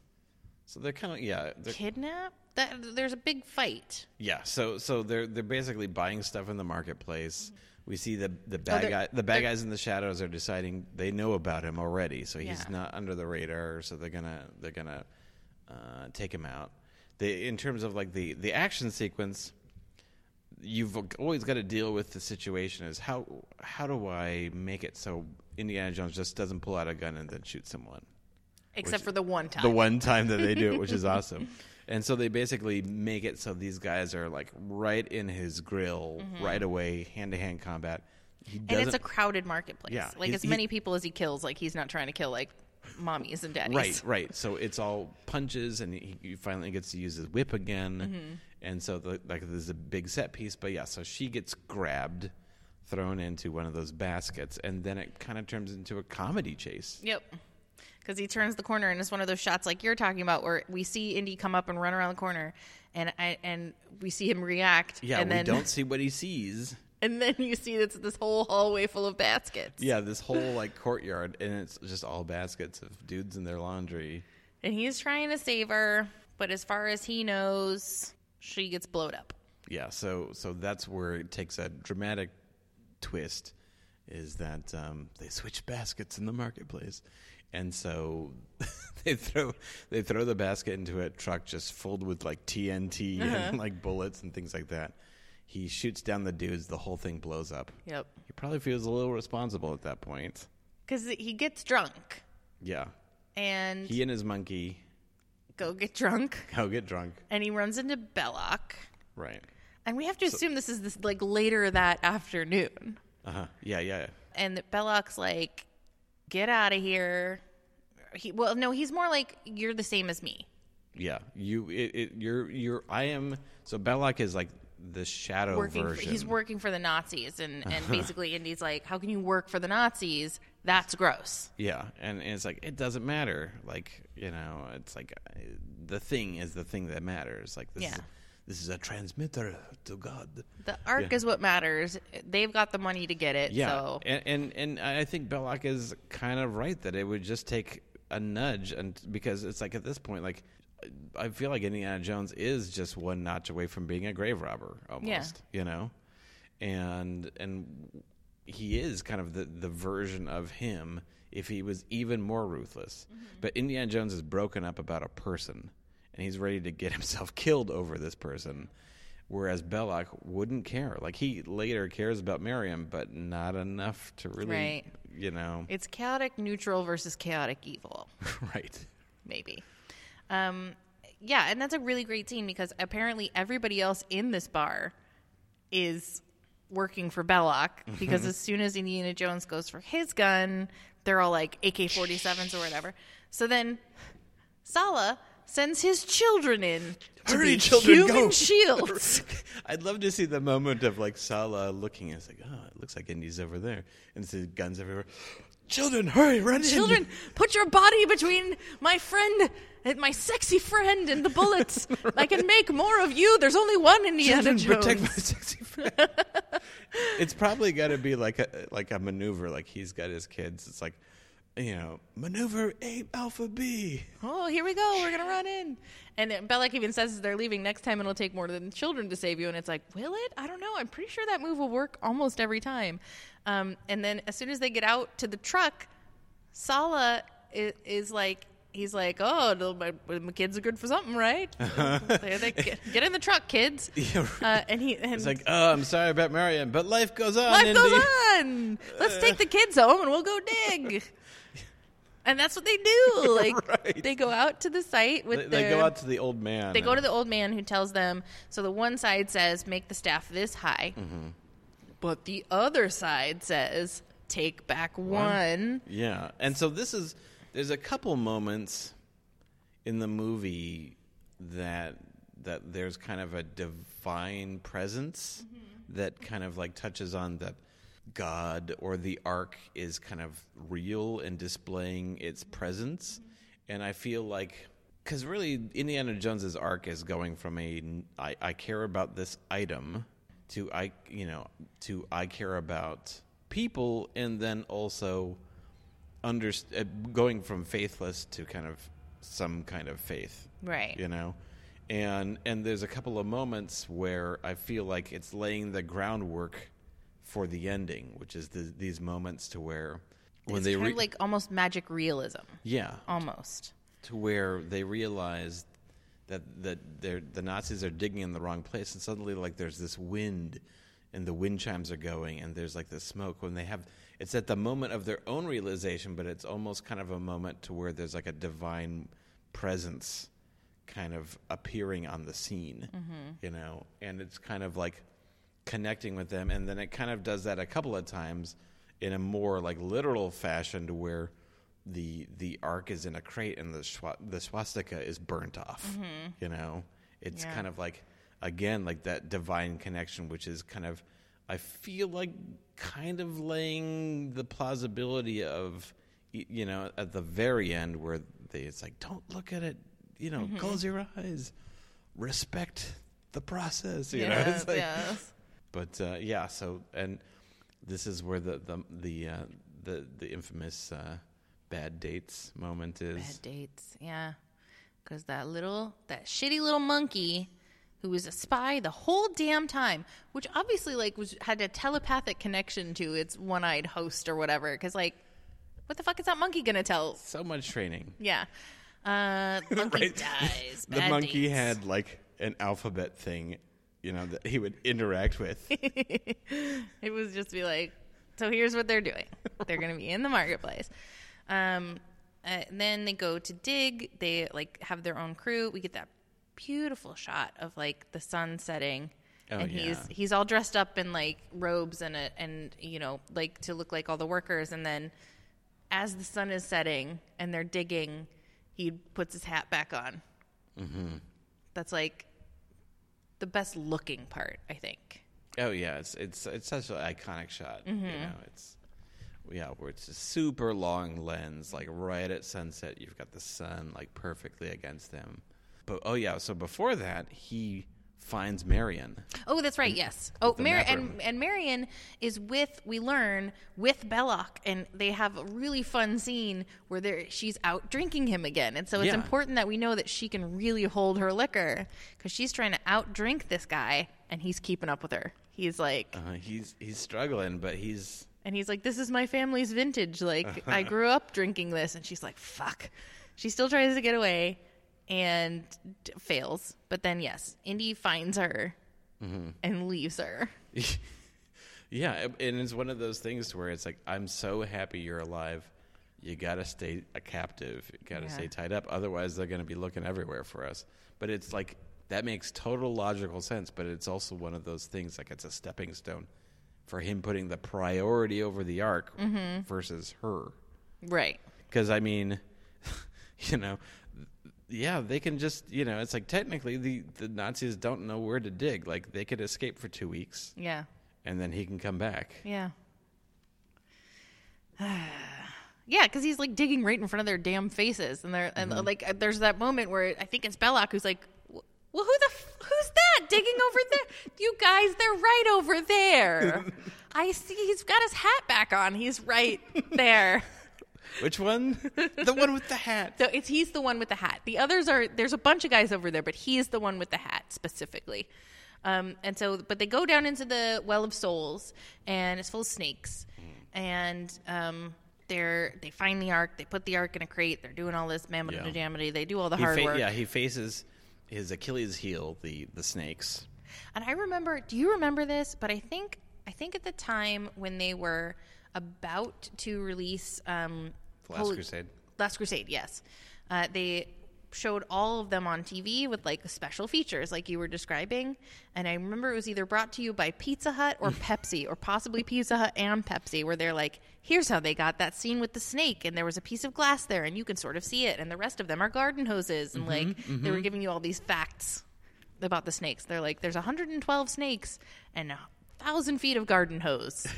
So they're kind of yeah. They're, kidnapped. That there's a big fight. Yeah, so so they're they're basically buying stuff in the marketplace. We see the the bad they're- guy the bad guys in the shadows are deciding they know about him already, so he's Yeah. not under the radar. So they're gonna they're gonna uh, take him out. They in terms of like the the action sequence, you've always got to deal with the situation. Is how how do I make it so Indiana Jones just doesn't pull out a gun and then shoot someone? Except Which- for the one time. The one time that they do it, which is awesome. And so they basically make it so these guys are like right in his grill Mhm. right away, hand to hand combat. He and it's a crowded marketplace. Yeah, like as he- many people as he kills. Like he's not trying to kill like mommies and daddies. Right, right. So it's all punches, and he, he finally gets to use his whip again. And so the, like there's a big set piece, but yeah. So she gets grabbed, thrown into one of those baskets, and then it kind of turns into a comedy chase. Yep. Because he turns the corner and it's one of those shots like you're talking about where we see Indy come up and run around the corner, and I, and we see him react. Yeah, and we then, don't see what he sees. And then you see it's this whole hallway full of baskets. Yeah, this whole like courtyard, and it's just all baskets of dudes in their laundry. And he's trying to save her, but as far as he knows, she gets blowed up. Yeah, so so that's where it takes a dramatic twist, is that um, they switch baskets in the marketplace, and so they throw they throw the basket into a truck just filled with like TNT Uh-huh. and like bullets and things like that. He shoots down the dudes, the whole thing blows up. Yep. He probably feels a little responsible at that point. Because he gets drunk Yeah, and he and his monkey go get drunk, go get drunk. and he runs into Belloq. Right. And we have to assume this is this like later that afternoon. Uh huh. Yeah, yeah. and Belloq's like, "Get out of here." He well, no, he's more like, "You're the same as me." Yeah, you. It, it. You're. You're. I am. So Belloq is like the shadow working, for, version. he's working for the Nazis, and and basically Indy's like, "How can you work for the Nazis? That's gross." Yeah, and, and it's like it doesn't matter. Like you know, it's like uh, the thing is the thing that matters. Like this. Yeah. Is, this is a transmitter to God. The ark Yeah. is what matters. They've got the money to get it. Yeah, So and, and and I think Belloq is kind of right that it would just take a nudge, and because it's like at this point, like I feel like Indiana Jones is just one notch away from being a grave robber, almost. Yeah. You know, and and he is kind of the the version of him if he was even more ruthless. But Indiana Jones is broken up about a person, and he's ready to get himself killed over this person. Whereas Belloq wouldn't care. Like he later cares about Miriam, but not enough to really, Right. you know, it's chaotic neutral versus chaotic evil. right. maybe. Um, yeah, and that's a really great scene because apparently everybody else in this bar is working for Belloq because mm-hmm. as soon as Indiana Jones goes for his gun, they're all like AK 47s or whatever. So then Sallah sends his children in to Hurry, be children, human go. shields. I'd love to see the moment of like Sallah looking. and It's like, oh, it looks like Indy's over there, and it's guns everywhere. Children, hurry, run in. children, put your body between my friend, my sexy friend, and the bullets. I can make more of you. There's only one Indiana Children, Jones. protect my sexy friend. it's probably got to be like a like a maneuver. Like he's got his kids. It's like, you know, maneuver A Alpha B. oh, here we go. We're gonna run in. And Belloq even says they're leaving next time. It'll take more than children to save you. And it's like, will it? I don't know. I'm pretty sure that move will work almost every time. Um, and then as soon as they get out to the truck, Sallah is, is like. He's like, oh, my, my kids are good for something, right? They- they- get, get in the truck, kids. Yeah, Uh, and he and It's like, oh, I'm sorry about Marion, but life goes on. life Indy. goes on. Let's take the kids home and we'll go dig. And that's what they do. Like Right. they go out to the site with They, their. they go out to the old man. they go to the old man who tells them. So the one side says make the staff this high, Mm-hmm. but the other side says take back one. Yeah, and so this is there's a couple moments in the movie that that there's kind of a divine presence mm-hmm. that kind of like touches on that God or the ark is kind of real and displaying its mm-hmm. presence, mm-hmm. and I feel like because really Indiana Jones's arc is going from a I, I care about this item to I you know to I care about people and then also under uh, going from faithless to kind of some kind of faith Right. you know and and there's a couple of moments where i feel like it's laying the groundwork for the ending which is the, these moments to where when It's they kind re- of like almost magic realism, yeah almost. to where they realize that that they're, the Nazis are digging in the wrong place, and suddenly like there's this wind, and the wind chimes are going, and there's like this smoke. When they have, it's at the moment of their own realization, but it's almost kind of a moment to where there's like a divine presence, kind of appearing on the scene, mm-hmm. you know, and it's kind of like connecting with them, and then it kind of does that a couple of times in a more like literal fashion to where the the ark is in a crate and the schwa- the swastika is burnt off. Mm-hmm. You know, it's Yeah. kind of like again like that divine connection, which is kind of I feel like kind of laying the plausibility of you know at the very end where they it's like don't look at it, you know, close your eyes, respect the process. You know, it's like, yes. but uh, yeah, so and this is where the the the uh, the, the infamous uh, bad dates moment is. Bad dates, yeah. Because that little, that shitty little monkey who was a spy the whole damn time, which obviously like was had a telepathic connection to its one-eyed host or whatever. Because like, what the fuck is that monkey gonna tell? So much training. Yeah, uh, the monkey Right. dies. the monkey dates. had like an alphabet thing, you know, that he would interact with. it was just be like, so here's what they're doing. They're to be in the marketplace. Um, uh, then they go to dig. They like have their own crew. We get that beautiful shot of like the sun setting. Oh, and he's yeah. he's all dressed up in like robes and a, and you know like to look like all the workers and then as the sun is setting and they're digging he puts his hat back on mm-hmm. that's like the best looking part i think oh yeah, it's it's it's such an iconic shot. Mm-hmm. You know, it's yeah, where it's a super long lens, like right at sunset. You've got the sun like perfectly against him. But oh yeah, so before that, he finds Marion. Oh, that's right. Yes. Oh, Mar- and and Marion is with we learn with Belloq, and they have a really fun scene where they she's out drinking him again, and so it's Yeah. important that we know that she can really hold her liquor because she's trying to out drink this guy, and he's keeping up with her. He's like, Uh, he's he's struggling, but he's and he's like, "This is my family's vintage. Like I grew up drinking this," and she's like, "Fuck." She still tries to get away and d- fails, but then yes, Indy finds her Mm-hmm. and leaves her. Yeah, and it's one of those things where it's like, I'm so happy you're alive. You got to stay a captive. You got to Yeah. stay tied up. Otherwise, they're going to be looking everywhere for us. But it's like, that makes total logical sense. But it's also one of those things, like, it's a stepping stone for him putting the priority over the ark Mm-hmm. versus her. Right. Because I mean, you know, yeah, they can just you know, it's like technically the the Nazis don't know where to dig. Like they could escape for two weeks Yeah. and then he can come back. Yeah. yeah, because he's like digging right in front of their damn faces, and they're and like uh, there's that moment where I think it's Belloq who's like, "Well, who the f- who's that digging over there? You guys, they're right over there. I see. He's got his hat back on. He's right there. Which one? the one with the hat. So it's he's the one with the hat. The others are there's a bunch of guys over there, but he's the one with the hat specifically. Um, and so, but they go down into the well of souls, and it's full of snakes. And um, they're they find the ark. They put the ark in a crate. They're doing all this mammoth Yeah. jamity. They do all the He hard fa- work. yeah, he faces his Achilles heel, the the snakes. And I remember, do you remember this? But I think I think at the time when they were about to release um, The Last Holy- Crusade. Last Crusade, yes, uh, they showed all of them on TV with like special features, like you were describing. And I remember it was either brought to you by Pizza Hut or Pepsi, or possibly Pizza Hut and Pepsi, where they're like, "Here's how they got that scene with the snake, and there was a piece of glass there, and you can sort of see it, and the rest of them are garden hoses, and like they were giving you all these facts about the snakes. They're like, there's 112 snakes and a thousand feet of garden hose.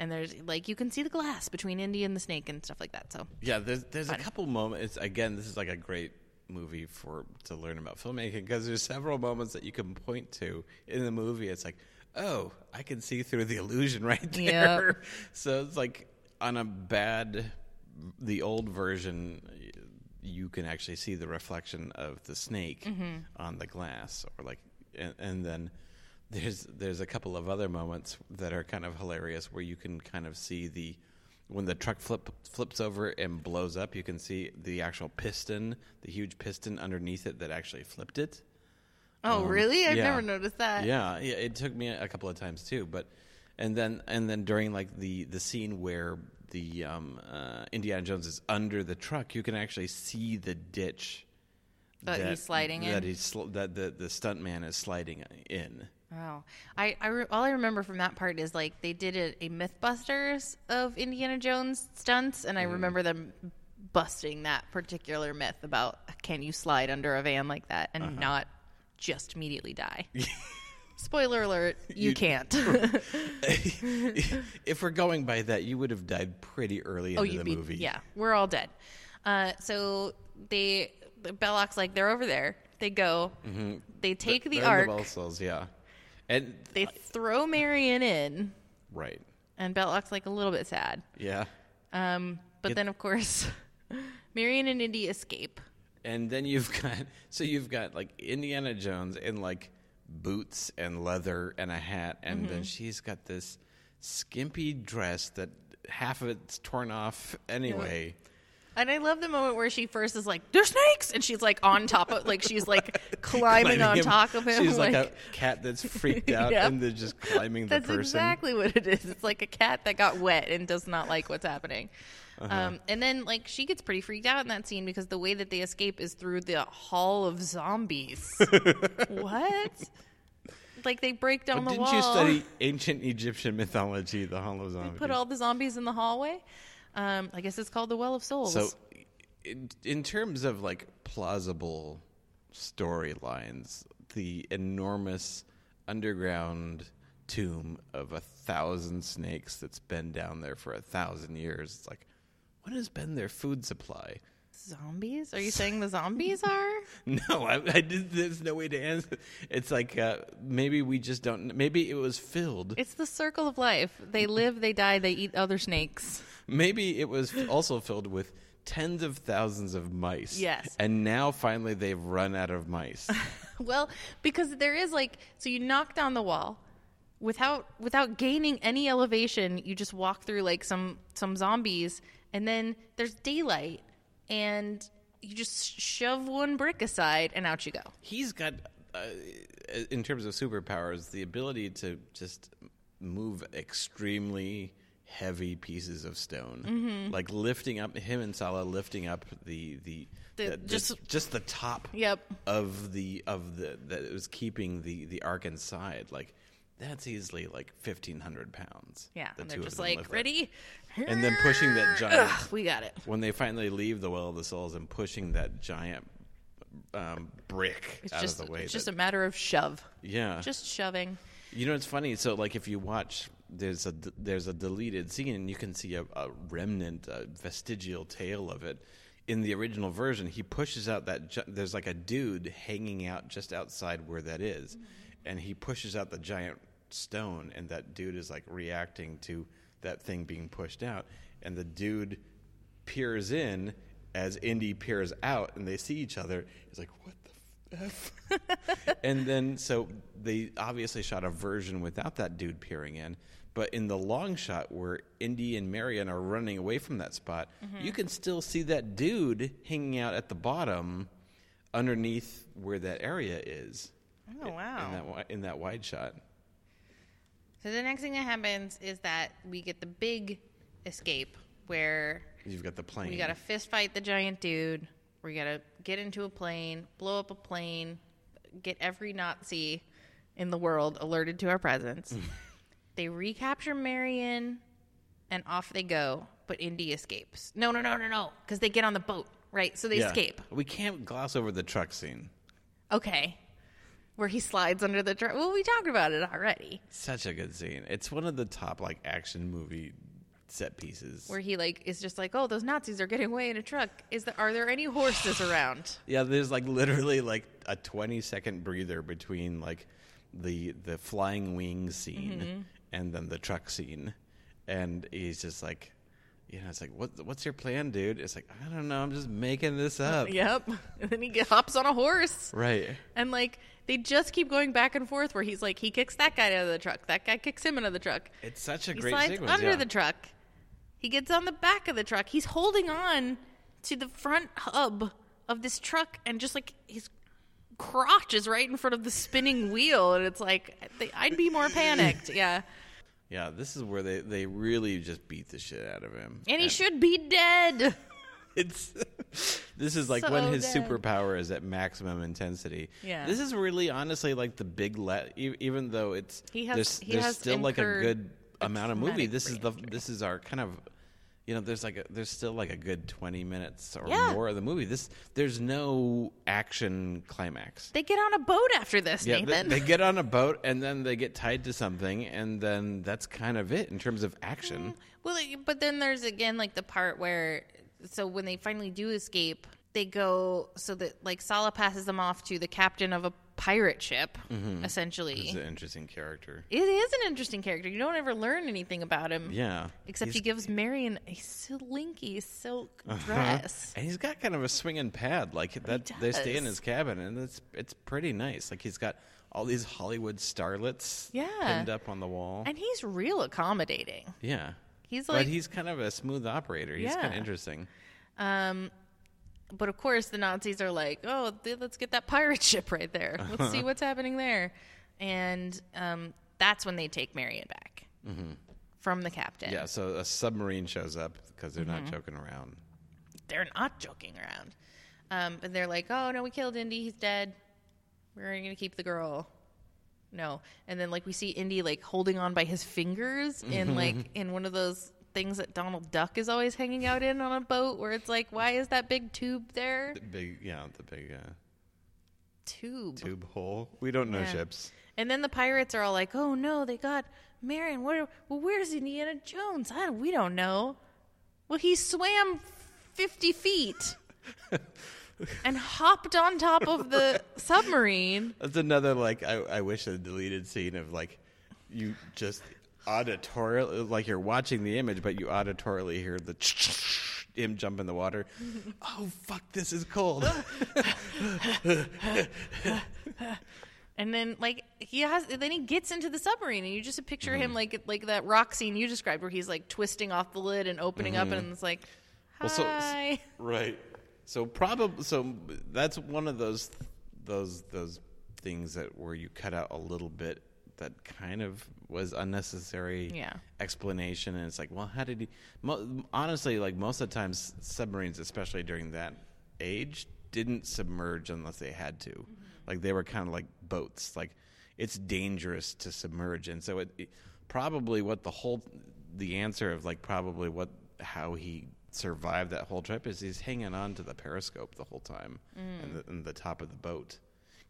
and there's like, you can see the glass between Indy and the snake and stuff like that. So, Yeah, there's there's a couple moments. Again, this is like a great movie for to learn about filmmaking because there's several moments that you can point to in the movie. It's like, oh, I can see through the illusion right there. So it's like on a bad, the old version, you can actually see the reflection of the snake mm-hmm. on the glass, or like, and, and then there's there's a couple of other moments that are kind of hilarious where you can kind of see the when the truck flip flips over and blows up, you can see the actual piston, the huge piston underneath it that actually flipped it. oh, really? I've yeah. never noticed that. Yeah, yeah, it took me a couple of times too, but and then and then during like the the scene where the um, uh, Indiana Jones is under the truck, you can actually see the ditch That he's sliding that in? he's sl- that the the stunt man is sliding in. Wow. I, I re- all I remember from that part is like they did a, a Mythbusters of Indiana Jones stunts, and I remember them busting that particular myth about can you slide under a van like that and not just immediately die. Spoiler alert, you, You- can't. if we're going by that, you would have died pretty early into oh, the be movie. yeah. We're all dead. Uh, so they Belloq's like they're over there. They go. They take the Mm-hmm. In ark. the yeah, and they throw Marion in, right, and Belloq's like a little bit sad. yeah. Um, but Get- then, of course, Marion and Indy escape. And then you've got so you've got like Indiana Jones in like boots and leather and a hat, and Mm-hmm. then she's got this skimpy dress that half of it's torn off anyway. And I love the moment where she first is like, "There's snakes," and she's like on top of, like she's like climbing, on him. top of him. She's like, a cat that's freaked out Yep. and they're just climbing the That's person. exactly what it is. It's like a cat that got wet and does not like what's happening. Uh-huh. Um, and then, like, she gets pretty freaked out in that scene because the way that they escape is through the hall of zombies. what? Like they break down But the didn't wall. you study ancient Egyptian mythology, the Hollow Zombie? Put all the zombies in the hallway. Um, I guess it's called the Well of Souls. So, in, in terms of like plausible storylines, the enormous underground tomb of a thousand snakes that's been down there for a thousand years. It's like, what has been their food supply? Zombies? Are you saying the zombies are? No, I, I did, there's no way to answer. It's like uh, maybe we just don't. Maybe it was filled. It's the circle of life. They live, they die, they eat other snakes. Maybe it was also filled with tens of thousands of mice. Yes. And now finally they've run out of mice. Well, because there is like so you knock down the wall without without gaining any elevation, you just walk through like some some zombies and then there's daylight and you just shove one brick aside and out you go. He's got, uh, in terms of superpowers, the ability to just move extremely heavy pieces of stone, Mm-hmm. like lifting up him and Sallah lifting up the the, The- the- just- just just the top Yep. of the of the that was keeping the the ark inside like that's easily like fifteen hundred pounds. Yeah, the and they're just like, ready? and then pushing that giant. Ugh, we got it. when they finally leave the well of the souls and pushing that giant um, brick It's out just of the way. it's just a matter of shove. yeah, Just shoving. You know, it's funny. So, like, if you watch, there's a there's a deleted scene, and you can see a, a remnant, a vestigial tail of it. In the original version, he pushes out that gi- there's like a dude hanging out just outside where that is, and he pushes out the giant stone, and that dude is like reacting to that thing being pushed out, and the dude peers in as Indy peers out, and they see each other. He's like, "What the f?" and then so they obviously shot a version without that dude peering in. But in the long shot where Indy and Marion are running away from that spot, mm-hmm. you can still see that dude hanging out at the bottom, underneath where that area is. Oh In wow. that in that wide shot. So the next thing that happens is that we get the big escape where You've got the plane. we got to fist fight the giant dude. We got to get into a plane, blow up a plane, get every Nazi in the world alerted to our presence. they recapture Marion, and off they go. But Indy escapes. No, no, no, no, no, because they get on the boat, right? So they Yeah. escape. We can't gloss over the truck scene. Okay, where he slides under the truck. Well, we talked about it already. Such a good scene. It's one of the top like action movie set pieces. Where he like is just like, oh, those Nazis are getting away in a truck. Is there are there any horses around? Yeah, there's like literally like a 20 second breather between like the the flying wings scene Mm-hmm. and then the truck scene, and he's just like, you know, it's like, what what's your plan, dude? It's like, I don't know, I'm just making this uh, up. Yep. And then he hops on a horse. Right. And like they just keep going back and forth where he's like he kicks that guy out of the truck, that guy kicks him out of the truck. It's such a He great slides sequence. under yeah. the truck. He gets on the back of the truck. He's holding on to the front hub of this truck and just like his crotch is right in front of the spinning wheel and it's like I'd be more panicked. Yeah. Yeah, this is where they they really just beat the shit out of him. And he should be dead. it's this is like when So his dead. superpower is at maximum intensity. Yeah. This is really honestly like the big let e- even though it's He has- there's, he there's has still like a incurred good amount of movie. traumatic This is the brain this is our kind of you know there's like a, there's still like a good 20 minutes or Yeah. more of the movie. This there's no action climax. They get on a boat after this, Yeah, they, Nathan. they get on a boat and then they get tied to something and then that's kind of it in terms of action. Mm, well, but then there's again like the part where, so when they finally do escape, they go so that like Sallah passes them off to the captain of a pirate ship, essentially. He's an interesting character. It is an interesting character. You don't ever learn anything about him. Yeah. Except He's- he gives Marion a slinky silk Uh-huh. dress. And he's got kind of a swinging pad, like that. They stay in his cabin, and it's it's pretty nice. Like he's got all these Hollywood starlets, Yeah. pinned up on the wall. And he's real accommodating. yeah, He's but like- he's kind of a smooth operator. He's kind of interesting. Um, but of course, the Nazis are like, "Oh, th- let's get that pirate ship right there. Let's see what's happening there." And um, that's when they take Marion back from the captain. Mm-hmm. Yeah, so a submarine shows up because they're Mm-hmm. not joking around. they're not joking around. Um, but they're like, "Oh no, we killed Indy. He's dead. We're gonna keep the girl." No, and then like we see Indy like holding on by his fingers in like in one of those things that Donald Duck is always hanging out in on a boat, where it's like, "Why is that big tube there?" The big, yeah, the big uh, Tube. tube hole. We don't know Yeah. ships. And then the pirates are all like, "Oh no, they got Marion. Where? Well, where's Indiana Jones? I don't, we don't know. Well, he swam fifty feet and hopped on top of the submarine. That's another like I, I wish a deleted scene of like you just auditorially like you're watching the image, but you auditorily hear the him jump in the water. oh fuck, this is cold. And then like he has, then he gets into the submarine, and you just picture Mm-hmm. him like like that rock scene you described, where he's like twisting off the lid and opening up, and it's like, "Hi." Mm-hmm. Well, so- right. So probably so that's one of those those those things that where you cut out a little bit that kind of was unnecessary Yeah. explanation and it's like well how did he mo- honestly like most of the times submarines especially during that age didn't submerge unless they had to mm-hmm. like they were kind of like boats like it's dangerous to submerge, and so it, it probably what the whole the answer of like probably what how he survived that whole trip is he's hanging on to the periscope the whole time mm. and the, and the top of the boat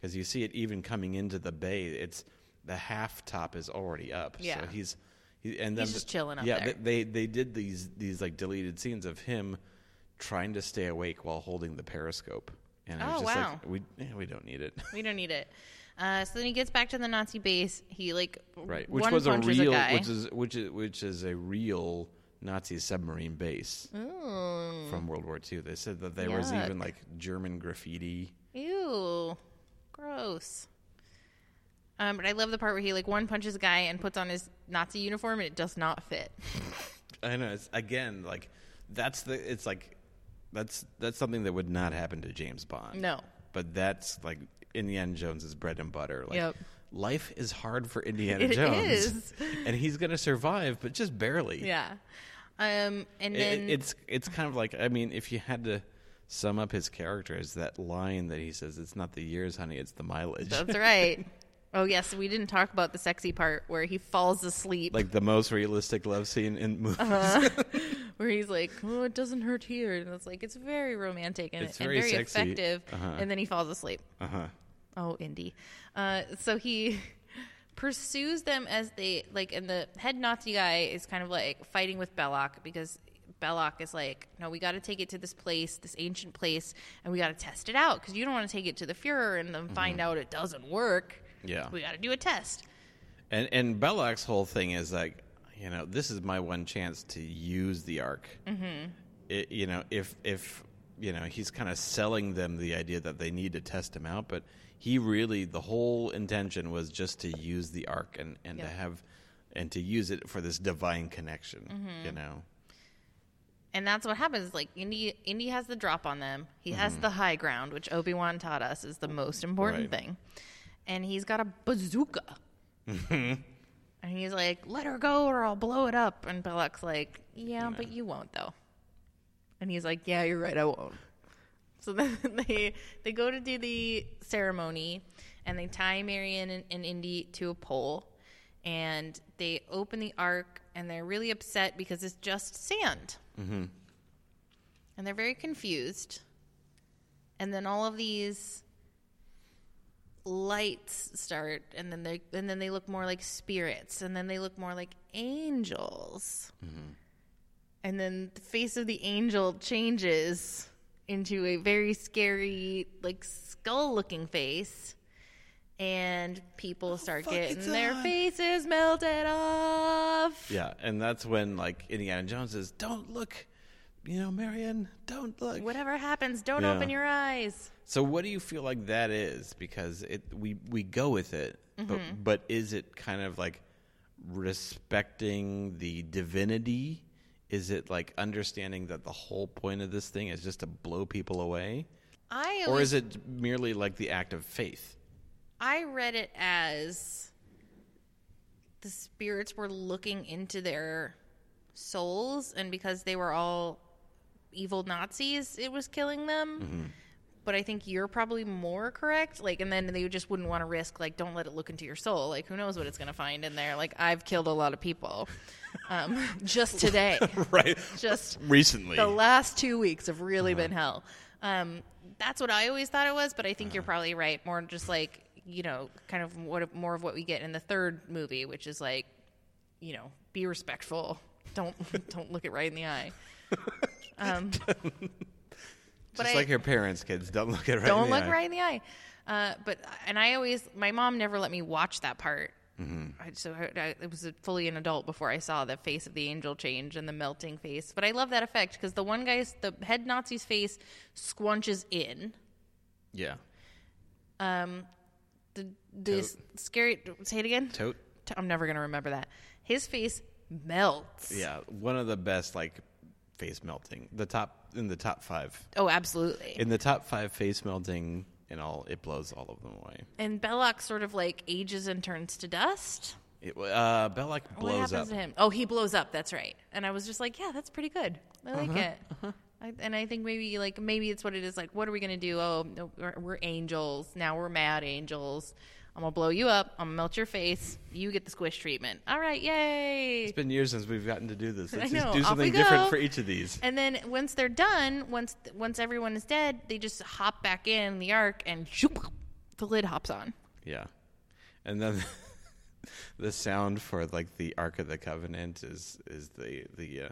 because you see it even coming into the bay. It's the half top is already up. Yeah. So he's he, and then He's just chilling up yeah, there. they they did these these like deleted scenes of him trying to stay awake while holding the periscope. And I was Oh, just wow. like, we we don't need it. We don't need it. Uh, so then he gets back to the Nazi base. He like right. Which one was a real guy. which is which is which is a real Nazi submarine base Ooh. from World War II. They said that there was even like German graffiti. Ew, gross. Um, but I love the part where he like one punches a guy and puts on his Nazi uniform and it does not fit. I know. It's again like that's the. It's like that's that's something that would not happen to James Bond. No. but that's like Indiana Jones's bread and butter. Like Yep. life is hard for Indiana It Jones, is. and he's gonna survive, but just barely. Yeah. Um, and It- then it's it's kind of like I mean, if you had to sum up his character, is that line that he says, "It's not the years, honey, it's the mileage." that's right. Oh yes, we didn't talk about the sexy part where he falls asleep. like the most realistic love scene in movies. Uh-huh. where he's like, "Oh, it doesn't hurt here," and it's like it's very romantic and, It's and very very, effective. Uh-huh. And then he falls asleep. Uh huh. Oh, Indy. Uh, so he pursues them as they like, and the head Nazi guy is kind of like fighting with Belloq because Belloq is like, no, we got to take it to this place, this ancient place, and we got to test it out because you don't want to take it to the Fuhrer and then find out it doesn't work. Yeah. we got to do a test. And and Belloq's whole thing is like, you know, this is my one chance to use the ark. Mm-hmm. It, you know, if if you know, he's kind of selling them the idea that they need to test him out, but he really the whole intention was just to use the ark and and to have and to use it for this divine connection. Mm-hmm. You know, And that's what happens. Like Indy, Indy has the drop on them. He has the high ground, which Obi Wan taught us is the most important Right. thing. And he's got a bazooka. and he's like, "Let her go, or I'll blow it up." And Belloq's like, "Yeah, but you won't, though." And he's like, "Yeah, you're right, I won't." So then they they go to do the ceremony, and they tie Marion and, and Indy to a pole, and they open the ark, and they're really upset because it's just sand, mm-hmm. and they're very confused. And then all of these lights start, and then they and then they look more like spirits, and then they look more like angels. Mm-hmm. And then the face of the angel changes into a very scary, like skull looking face. And people start getting their on. faces melted off. yeah, and that's when like Indiana Jones says, "Don't look." You know, Marion, don't look. Whatever happens, don't Yeah. open your eyes. So what do you feel like that is? Because it we we go with it, but Mm-hmm. but is it kind of like respecting the divinity? Is it like understanding that the whole point of this thing is just to blow people away? I Or is it merely like the act of faith? I read it as the spirits were looking into their souls, and because they were all evil Nazis, it was killing them. But I think you're probably more correct. Like, and then they just wouldn't want to risk, like, don't let it look into your soul. Like, who knows what it's going to find in there? Like, I've killed a lot of people um, just today. right. just Recently. the last two weeks have really been hell. Um, that's what I always thought it was, but I think you're probably right. More just like you know, kind of what more of what we get in the third movie, which is like, you know, be respectful. Don't don't look it right in the eye. Um, just I- like your parents, kids. Don't look at right. don't the look eye. right in the eye. Uh, but and I always, my mom never let me watch that part. Mm-hmm. I, so I, I, it was fully an adult before I saw the face of the angel change and the melting face. But I love that effect because the one guy's, the head Nazi's face squunches in. Yeah. Um, the the Toht. scary. Say it again. Toht. I'm never gonna remember that. His face melts. Yeah. One of the best like face melting. The top in the top five. Oh, absolutely. In the top five face melting and all, it blows all of them away. and Belloq sort of like ages and turns to dust. It, uh, Belloq what blows happens up. to him? Oh, he blows up. That's right. And I was just like, yeah, that's pretty good. I like Uh-huh, it. I, and I think maybe like maybe it's what it is. Like, what are we gonna do? Oh, no, we're, we're angels now. We're mad angels. I'm gonna blow you up. I'm gonna melt your face. You get the squish treatment. All right, yay! It's been years since we've gotten to do this. Let's I know. just do something different for each of these. And then once they're done, once once everyone is dead, they just hop back in the ark and shoop, the lid hops on. Yeah, and then the sound for like the Ark of the Covenant is is the the uh,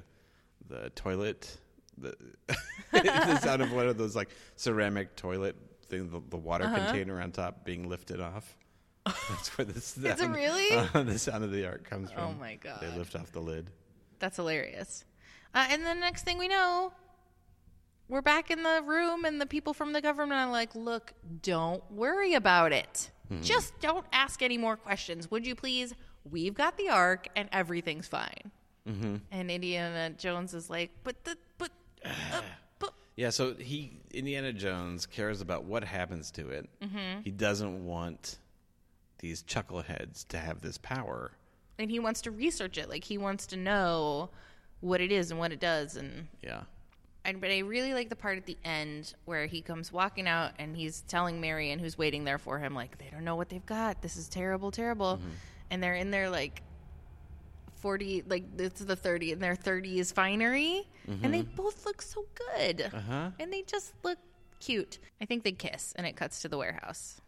the toilet. The, the sound of one of those like ceramic toilet thing, the, the water Uh-huh. container on top being lifted off. That's where the sound, it really? uh, the sound of the ark comes from. Oh my God. They lift off the lid. That's hilarious. Uh, and then next thing we know, we're back in the room, and the people from the government are like, "Look, don't worry about it. Just don't ask any more questions, would you please? We've got the ark, and everything's fine." Mm-hmm. And Indiana Jones is like, "But the but." Uh, but Yeah, so he Indiana Jones cares about what happens to it. Mm-hmm. He doesn't want these chuckleheads to have this power. and he wants to research it. Like he wants to know what it is and what it does. And Yeah. and but I really like the part at the end where he comes walking out and he's telling Marion, who's waiting there for him, like they don't know what they've got. This is terrible, terrible. And they're in their like forty, like it's the thirty in their thirties finery, and they both look so good. Uh-huh. And they just look cute. I think they kiss, and it cuts to the warehouse.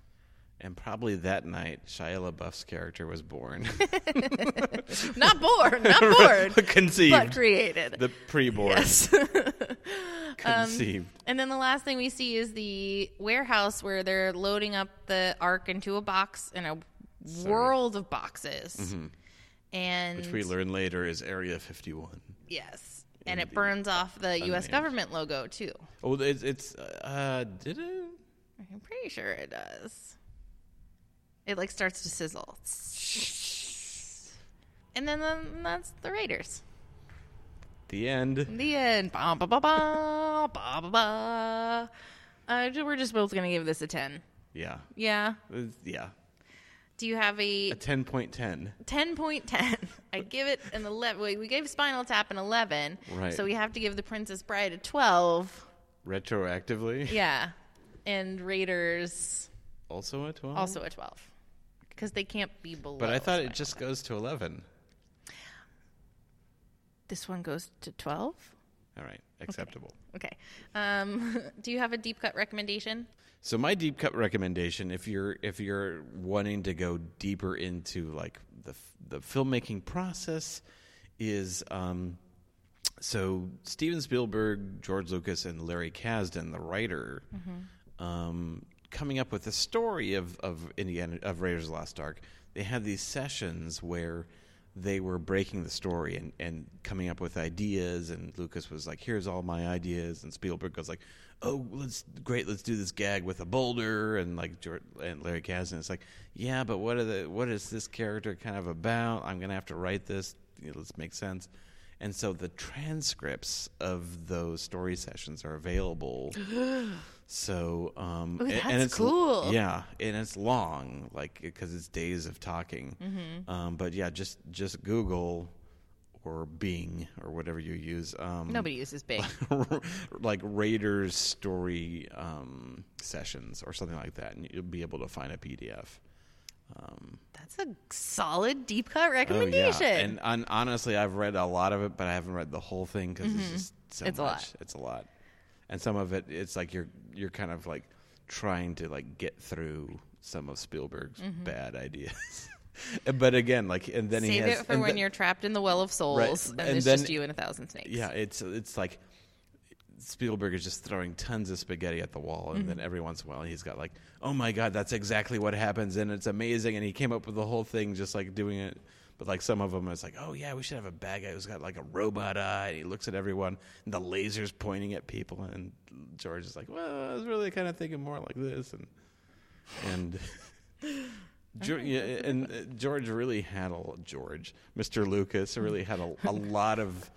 And probably that night, Shia LaBeouf's character was born. Not born, not born, Conceived. but created. the pre-born. Yes. Conceived. And then the last thing we see is the warehouse where they're loading up the ark into a box in a world of boxes. And which we learn later is Area 51. yes, and it burns off the U.S. Government logo too. Oh, it's, it's uh, did it? I'm pretty sure it does. It like starts to sizzle, and then, then that's the Raiders. The end. The end. Ba ba ba ba ba ba ba. Uh, we're just both gonna give this a ten. Yeah. Yeah. It's- yeah. Do you have a A 10.10. 10.10. I give it an 11. Wait, we gave Spinal Tap an 11. Right. So we have to give The Princess Bride a 12. Retroactively. Yeah. And Raiders Also a 12? also a 12. Because they can't be below. But I thought it just goes to 11. This one goes to 12? All right. Acceptable. Okay. Um, do you have a deep cut recommendation? So my deep cut recommendation, if you're if you're wanting to go deeper into like the the filmmaking process, is um, so Steven Spielberg, George Lucas, and Larry Kasdan, the writer, um, coming up with the story of of Indiana of Raiders of the Lost Ark. They had these sessions where they were breaking the story and, and coming up with ideas and Lucas was like, Here's all my ideas and Spielberg goes like, Oh, let's great, let's do this gag with a boulder and like George, and Larry Kasdan is like, Yeah, but what are the what is this character kind of about? I'm gonna have to write this, you know, let's make sense. And so the transcripts of those story sessions are available. So, um, Ooh, that's and it's cool. Yeah, and it's long, like because it's days of talking. Mm-hmm. Um, but yeah, just just Google or Bing or whatever you use. Um, Nobody uses Bing. like Raiders story um, sessions or something like that, and you'll be able to find a PDF. Um, That's a solid deep cut oh recommendation. yeah, and on, honestly, I've read a lot of it, but I haven't read the whole thing because it's just so Mm-hmm. It's a much. lot. It's a lot, and some of it, it's like you're you're kind of like trying to like get through some of Spielberg's bad ideas. but again, like, and then he Mm-hmm. Save has it for when then- you're trapped in the well of souls and, and there's then- just you and a thousand snakes. Yeah, it's it's like Spielberg is just throwing tons of spaghetti at the wall, and Mm-hmm. then every once in a while he's got like, "Oh my god, that's exactly what happens," and it's amazing. And he came up with the whole thing just like doing it. But like some of them, it's like, "Oh yeah, we should have a bad guy who's got like a robot eye." And he looks at everyone, and the lasers pointing at people, and George is like, "Well, I was really kind of thinking more like this," and and. George, yeah, and George really had a George, Mr. Lucas really had a, a lot of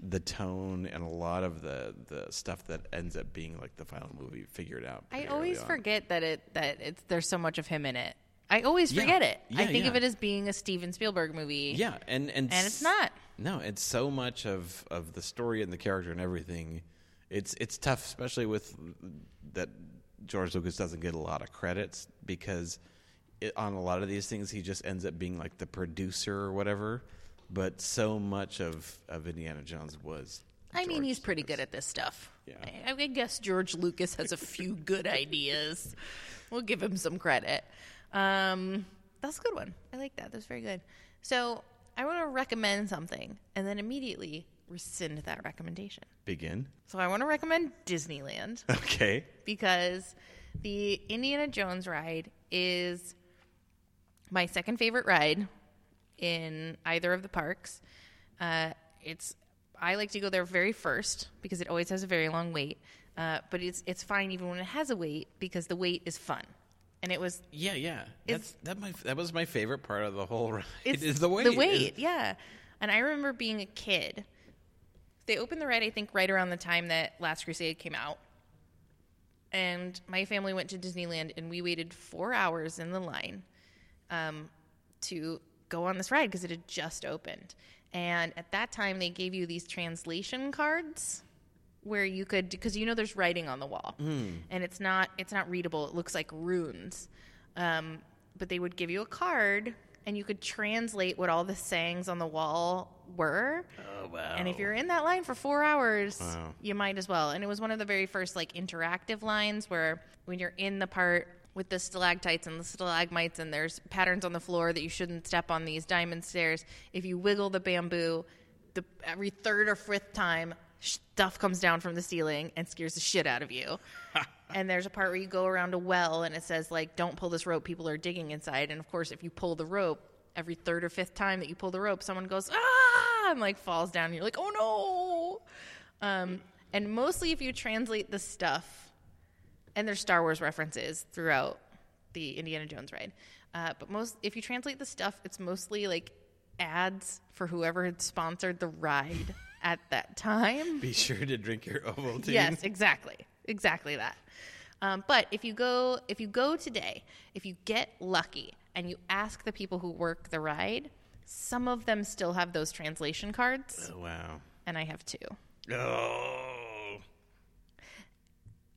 the tone and a lot of the the stuff that ends up being like the final movie figured out. I always forget that it that it's there's so much of him in it. I always Yeah. forget it. I Yeah, think of it as being a Steven Spielberg movie. Yeah, and and And it's not. No, it's so much of of the story and the character and everything. It's it's tough, especially with that George Lucas doesn't get a lot of credits because it, on a lot of these things, he just ends up being like the producer or whatever. But so much of, of Indiana Jones was. I mean, he's pretty good at this stuff. Yeah. I, I guess George Lucas has a few good ideas. We'll give him some credit. Um, that's a good one. I like that. That's very good. So I want to recommend something and then immediately rescind that recommendation. Begin. So I want to recommend Disneyland Okay. because the Indiana Jones ride is my second favorite ride in either of the parks. Uh, it's I like to go there very first because it always has a very long wait. Uh, but it's it's fine even when it has a wait because the wait is fun. And it was Yeah, yeah. That's that my that was my favorite part of the whole ride. it's is the wait. The wait, yeah. And I remember being a kid. They opened the ride, I think, right around the time that Last Crusade came out. And my family went to Disneyland, and we waited four hours in the line um, to go on this ride because it had just opened. And at that time, they gave you these translation cards where you could because you know there's writing on the wall. And it's not it's not readable. It looks like runes. Um, but they would give you a card and you could translate what all the sayings on the wall were. Oh wow. and if you're in that line for four hours Wow. you might as well. And it was one of the very first like interactive lines where when you're in the part with the stalactites and the stalagmites and there's patterns on the floor that you shouldn't step on these diamond stairs if you wiggle the bamboo the every third or fifth time stuff comes down from the ceiling and scares the shit out of you. And there's a part where you go around a well and it says like don't pull this rope people are digging inside. And of course if you pull the rope every third or fifth time that you pull the rope someone goes ah! and like falls down. And you're like oh no. Um, and mostly if you translate the stuff and there's star wars references throughout the indiana jones ride uh, but most if you translate the stuff it's mostly like ads for whoever had sponsored the ride at that time Be sure to drink your Ovaltine. Yes, exactly, exactly that. Um, but if you go, if you go today, if you get lucky and you ask the people who work the ride, some of them still have those translation cards, Oh, wow. and I have two. Oh.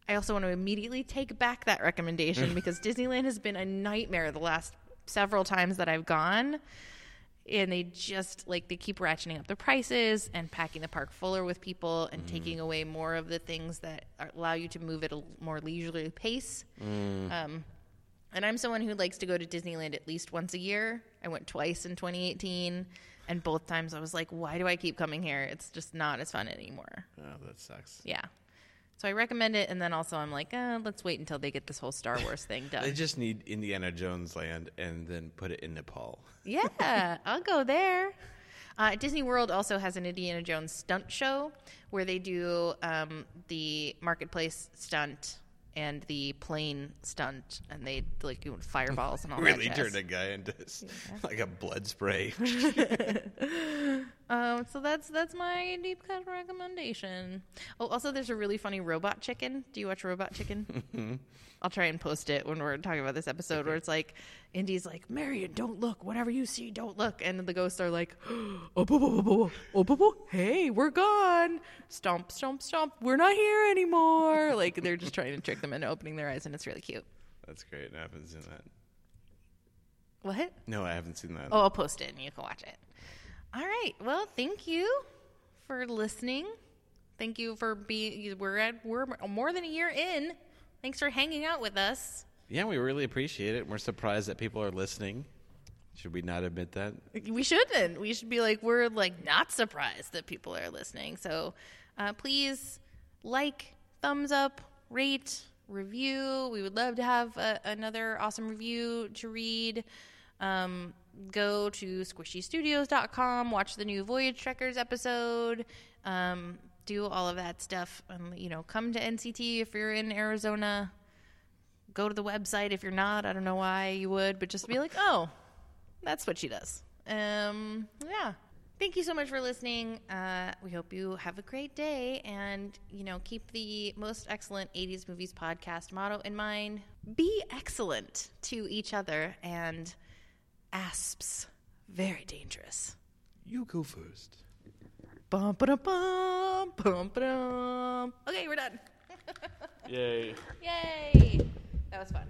I also want to immediately take back that recommendation because Disneyland has been a nightmare the last several times that I've gone. And they just like they keep ratcheting up the prices and packing the park fuller with people and taking away more of the things that are, allow you to move at a more leisurely pace. Um, and I'm someone who likes to go to Disneyland at least once a year. I went twice in 2018, and both times I was like, "Why do I keep coming here? It's just not as fun anymore." Oh, that sucks. Yeah. So I recommend it, and then also I'm like, uh, let's wait until they get this whole Star Wars thing done. They just need Indiana Jones land and then put it in Nepal. yeah, I'll go there. Uh, Disney World also has an Indiana Jones stunt show where they do um, the marketplace stunt and the plane stunt, and they like do fireballs and all really that. turn jazz. a guy into s- like a blood spray. Um, so that's that's my deep cut recommendation. Oh, also, there's a really funny Robot Chicken. Do you watch Robot Chicken? I'll try and post it when we're talking about this episode, where it's like, Indy's like, Marion, don't look. Whatever you see, don't look. And the ghosts are like, oh, boo, boo, boo, boo, oh, boo, boo. hey, we're gone. Stomp, stomp, stomp. We're not here anymore. like they're just trying to trick them into opening their eyes, and it's really cute. That's great. I haven't seen that. What? No, I haven't seen that. Oh, I'll post it and you can watch it. All right. Well, thank you for listening. Thank you for being. We're at we're more than a year in. Thanks for hanging out with us. Yeah, we really appreciate it. We're surprised that people are listening. Should we not admit that? We shouldn't. We should be like we're like not surprised that people are listening. So, uh, please like, thumbs up, rate, review. We would love to have a, another awesome review to read. Um, go to squishystudios.com, watch the new Voyage Trekkers episode, um, do all of that stuff. Um, you know, come to NCT if you're in Arizona. Go to the website if you're not. I don't know why you would, but just be like, oh, that's what she does. Um, yeah. Thank you so much for listening. Uh, we hope you have a great day and, you know, keep the most excellent 80s movies podcast motto in mind. Be excellent to each other and asps, very dangerous. You go first. Bum, ba-dum, bum, bum, ba-dum. Okay, we're done. Yay. Yay! That was fun.